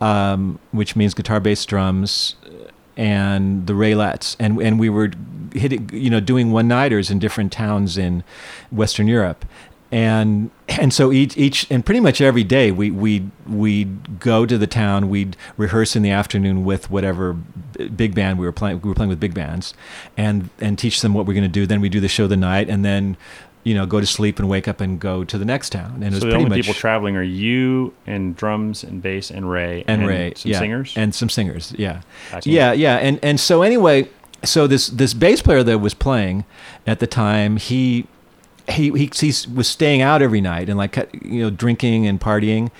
um, which means guitar, bass, drums, and the Raelettes, and and we were hitting, you know, doing one nighters in different towns in Western Europe, and and so each each and pretty much every day we we we'd go to the town, we'd rehearse in the afternoon with whatever big band we were playing. We were playing with big bands, and and teach them what we're going to do. Then we do the show the night, and then. You know, go to sleep and wake up and go to the next town, and it was So the pretty only much people traveling are you and drums and bass and Ray and, Ray, some yeah, singers. and some singers, yeah, yeah, yeah, and and so anyway, so this this bass player that was playing at the time, he. He, he he was staying out every night and like you know drinking and partying,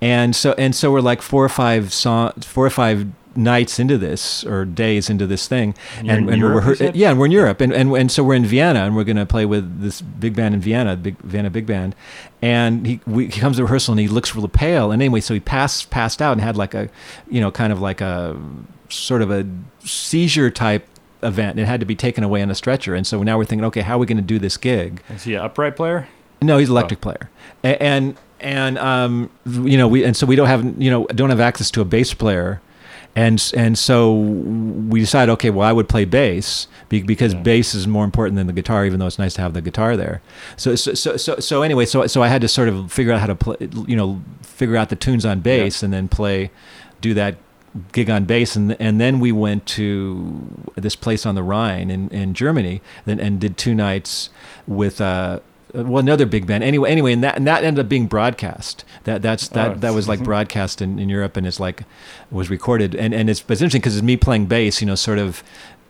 and so and so we're like four or five song, four or five nights into this or days into this thing, And you're in we're you rehe- said? yeah, and we're in Europe, and, and and so we're in Vienna, and we're going to play with this big band in Vienna, big Vienna big band, and he we, he comes to rehearsal and he looks really pale, and anyway, so he passed passed out and had like a, you know, kind of like a sort of a seizure type event. It had to be taken away on a stretcher, and so now we're thinking, okay, how are we going to do this gig? Is he an upright player? No, he's an electric Oh. player, and and um, you know, we and so we don't have you know don't have access to a bass player, and and so we decided, okay, well, I would play bass because Yeah. bass is more important than the guitar, even though it's nice to have the guitar there. So so so so, so anyway, so so I had to sort of figure out how to play, you know, figure out the tunes on bass and then play, do that gig on bass and and then we went to this place on the Rhine in, in Germany and, and did two nights with uh Uh, well another big band anyway anyway and that and that ended up being broadcast that that's that Oh, that was like mm-hmm. broadcast in, in Europe and it's like was recorded and and it's, but it's interesting because it's me playing bass you know sort of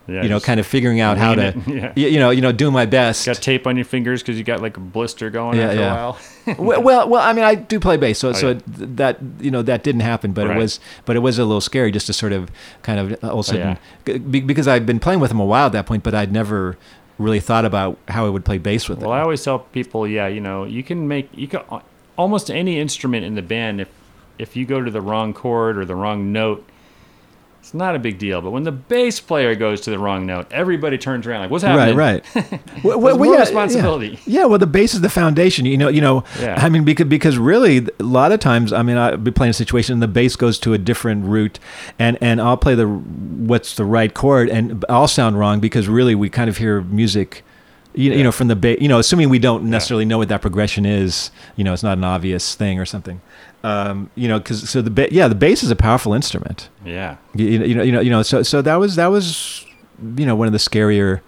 Yeah, you know kind of figuring out how to yeah. you know you know doing my best Got tape on your fingers because you got like a blister going Yeah, after yeah. a while. well, well, well, I mean, I do play bass, so Oh, so yeah. that you know that didn't happen, but Right. it was, but it was a little scary just to sort of kind of all of a oh, sudden Oh, because I'd been playing with him a while at that point, but I'd never really thought about how I would play bass with it. Well. I always tell people, yeah, you know, you can make you can almost any instrument in the band if if you go to the wrong chord or the wrong note, it's not a big deal. But when the bass player goes to the wrong note, everybody turns around like, "What's happening?" Right, right. well, There's more yeah, responsibility. Yeah. yeah, well, the bass is the foundation. You know, you know. Yeah. I mean, because because really, a lot of times, I mean, I'd be playing a situation, and the bass goes to a different route, and and I'll play the what's the right chord, and I'll sound wrong because really we kind of hear music. You, you know, from the bass, you know, assuming we don't necessarily know what that progression is, you know, it's not an obvious thing or something. Um, you know, because so the ba- yeah, the bass is a powerful instrument. Yeah, You, you know, you know, you know. So so that was that was, you know, one of the scarier,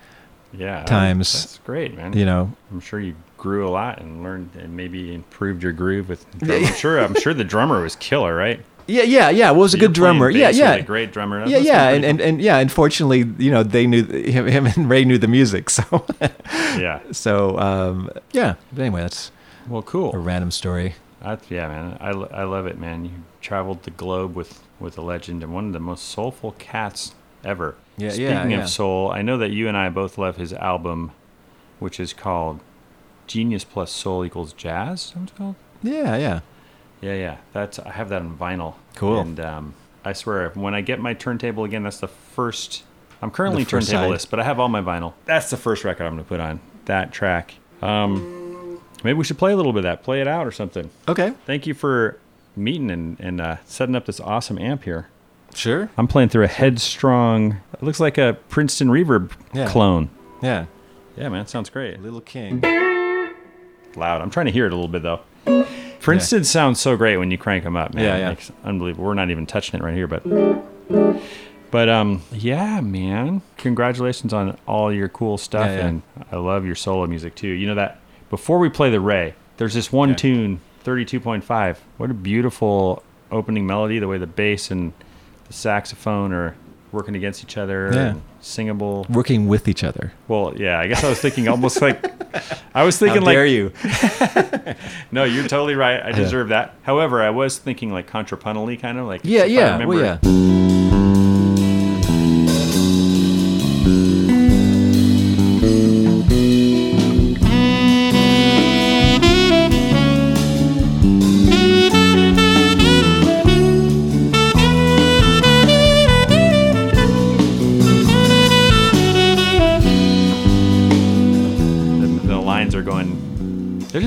yeah. Times, That's great, man. you know, I'm sure you grew a lot and learned and maybe improved your groove with. I'm sure. I'm sure the drummer was killer, right? Yeah, yeah, yeah. Well, was a good drummer. Yeah, yeah, great drummer. That yeah, yeah. And, and and yeah. Unfortunately, you know, they knew him, him and Ray knew the music. So yeah. so um, yeah. But anyway, that's Well, cool. a random story. That's, yeah, man. I, I love it, man. You traveled the globe with, with a legend and one of the most soulful cats ever. Yeah, Speaking yeah, yeah. of soul, I know that you and I both love his album, which is called Genius Plus Soul Equals Jazz. That called? Yeah, yeah. Yeah, yeah. That's I have that on vinyl. Cool. And um, I swear, when I get my turntable again, that's the first I'm currently turntableless, but I have all my vinyl. That's the first record I'm going to put on. That track. Um, maybe we should play a little bit of that. Play it out or something. Okay. Thank you for meeting and, and uh, setting up this awesome amp here. Sure. I'm playing through a Headstrong. It looks like a Princeton Reverb Yeah. clone. Yeah. Yeah, man, sounds great. Little King. Loud. I'm trying to hear it a little bit though. Princeton sounds so great when you crank them up, man. Yeah, yeah. It's unbelievable. We're not even touching it right here, but but um yeah, man. Congratulations on all your cool stuff Yeah, yeah. and I love your solo music too. You know that before we play the Ray, there's this one Yeah. tune, 32.5. What a beautiful opening melody, the way the bass and the saxophone are working against each other Yeah. and singable. Working with each other. Well, yeah, I guess I was thinking almost like I was How thinking like dare you? no, you're totally right. I Yeah. deserve that. However, I was thinking like contrapuntally, kind of like Yeah, yeah. Well, yeah.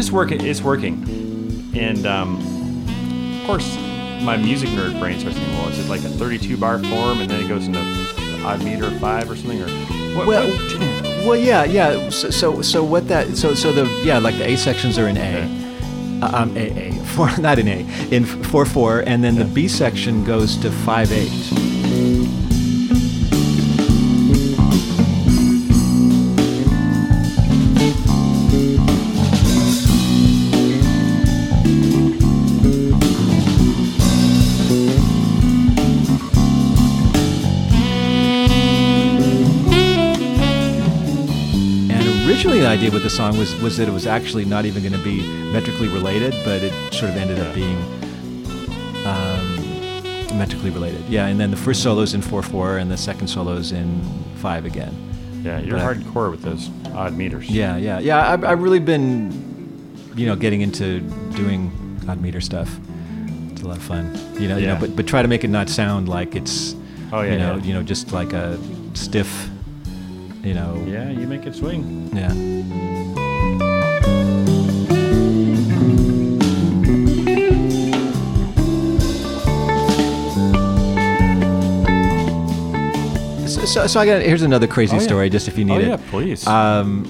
it's working. It's working. And um, of course, my music nerd brain starts thinking, well, is it like a 32 bar form, and then it goes into odd meter five or something, or what, well, what? well, yeah, yeah. So, so, so what that? So, so the yeah, like the A sections are in A. Okay. Uh, um, four, not in A, in 4 4, and then yeah. the B section goes to 5 8. Idea with the song was was that it was actually not even going to be metrically related, but it sort of ended up being um, metrically related. Yeah, and then the first solo's in four four, and the second solo's in five again. Yeah, you're but hardcore with those odd meters. Yeah, yeah, yeah. I've, I've really been, you know, getting into doing odd meter stuff. It's a lot of fun, you know. Yeah. You know, but but try to make it not sound like it's, oh yeah, you know, yeah. you know, just like a stiff you know, Yeah, you make it swing. yeah. So, so, so I got here's another crazy Oh, yeah. story, just if you need oh it. yeah, please. Um,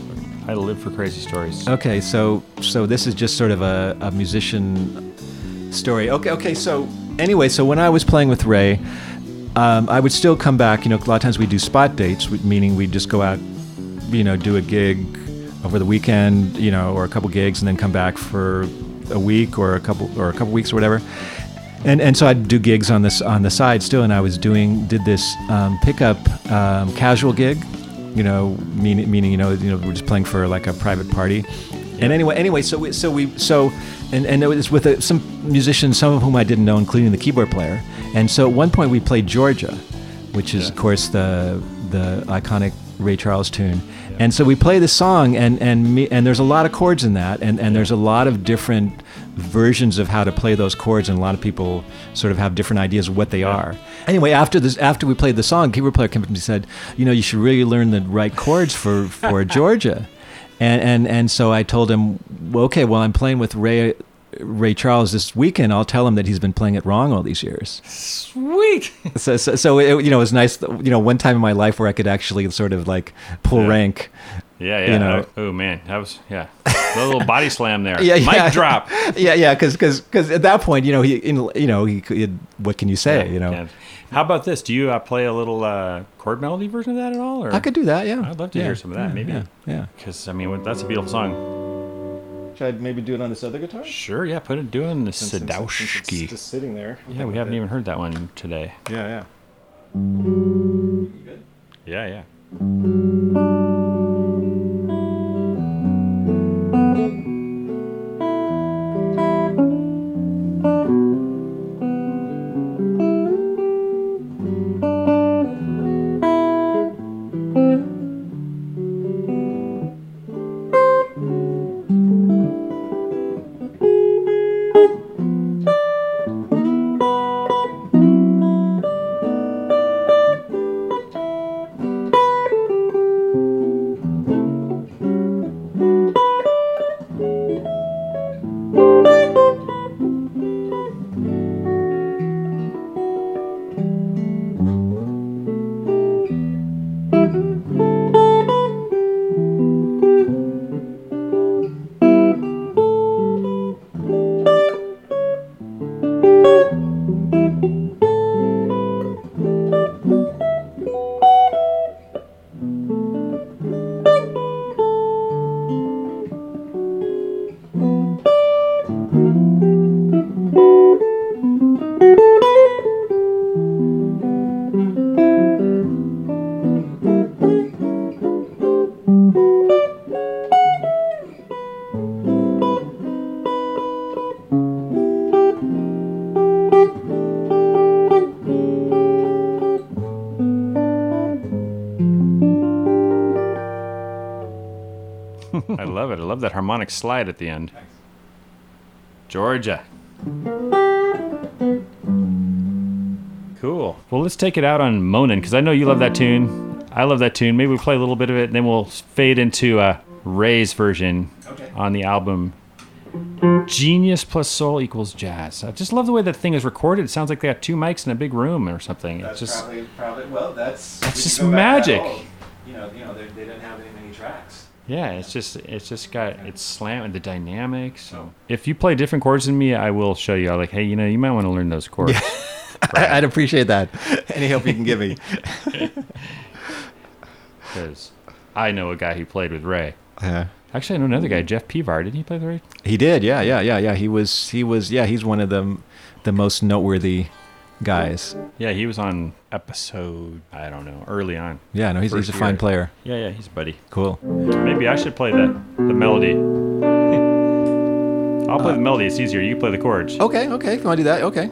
I live for crazy stories. Okay, so so this is just sort of a, a musician story. Okay, okay. So anyway, so when I was playing with Ray, um, I would still come back. You know, a lot of times we do spot dates, meaning we just go out, you know, do a gig over the weekend, you know, or a couple gigs, and then come back for a week or a couple or a couple weeks or whatever. And and so I'd do gigs on this on the side still, and I was doing did this um, pickup um, casual gig, you know, meaning meaning you know you know we're just playing for like a private party. And anyway, anyway, so we, so we so and and it was with uh some musicians, some of whom I didn't know, including the keyboard player. And so at one point we played Georgia, which is Yeah. of course the the iconic Ray Charles tune. And so we play the song, and and me, and there's a lot of chords in that, and and there's a lot of different versions of how to play those chords, and a lot of people sort of have different ideas of what they are. Anyway, after this, after we played the song, keyboard player came up to me and said, you know, you should really learn the right chords for for Georgia. And, and and so I told him, well, okay, well, I'm playing with Ray Ray Charles this weekend. I'll tell him that he's been playing it wrong all these years. Sweet. So so, so it, you know, it was nice. You know, one time in my life where I could actually sort of like pull Yeah. rank. Yeah, yeah. You know. oh man, that was yeah. A little body slam there. Yeah, yeah. Mic drop. yeah, yeah, because because because at that point, you know, he in, you know he, could- what can you say? you know, Yeah. How about this? Do you uh, play a little uh, chord melody version of that at all? Or? I could do that. Yeah, I'd love to Yeah, hear some of that, yeah, maybe. Yeah, yeah. Because I mean, that's a beautiful song. Should I maybe do it on this other guitar? Sure, yeah. Put it doing the Sadowski. just sitting there. Yeah, we haven't even heard that one today. Yeah, yeah. Yeah, yeah. Harmonic slide at the end. Georgia. Cool. Well, let's take it out on Moanin' because I know you love that tune. I love that tune. Maybe we'll play a little bit of it, and then we'll fade into uh, Ray's version on the album. Genius plus soul equals jazz. I just love the way that thing is recorded. It sounds like they got two mics in a big room or something. It's just probably, probably, well, that's, That's just magic. You know, you know, they, they didn't have any many tracks. Yeah, it's just it's just got it's slam the dynamics. So if you play different chords than me, I will show you. I'm like, hey, you know, you might want to learn those chords. I'd appreciate that. Any help you can give me. Because I know a guy who played with Ray. Yeah. Actually, I know another guy, Jeff Pevar. Didn't he play with Ray? He did, yeah, yeah, yeah, yeah. He was, he was, yeah. He's one of the the most noteworthy guys. Yeah, he was on episode I don't know early on. Yeah, no, he's, he's a fine year. player. Yeah, yeah, he's a buddy. Cool. Maybe I should play the the melody. I'll play the uh, melody. It's easier. You play the chords. Okay, okay. If you want to do that, okay.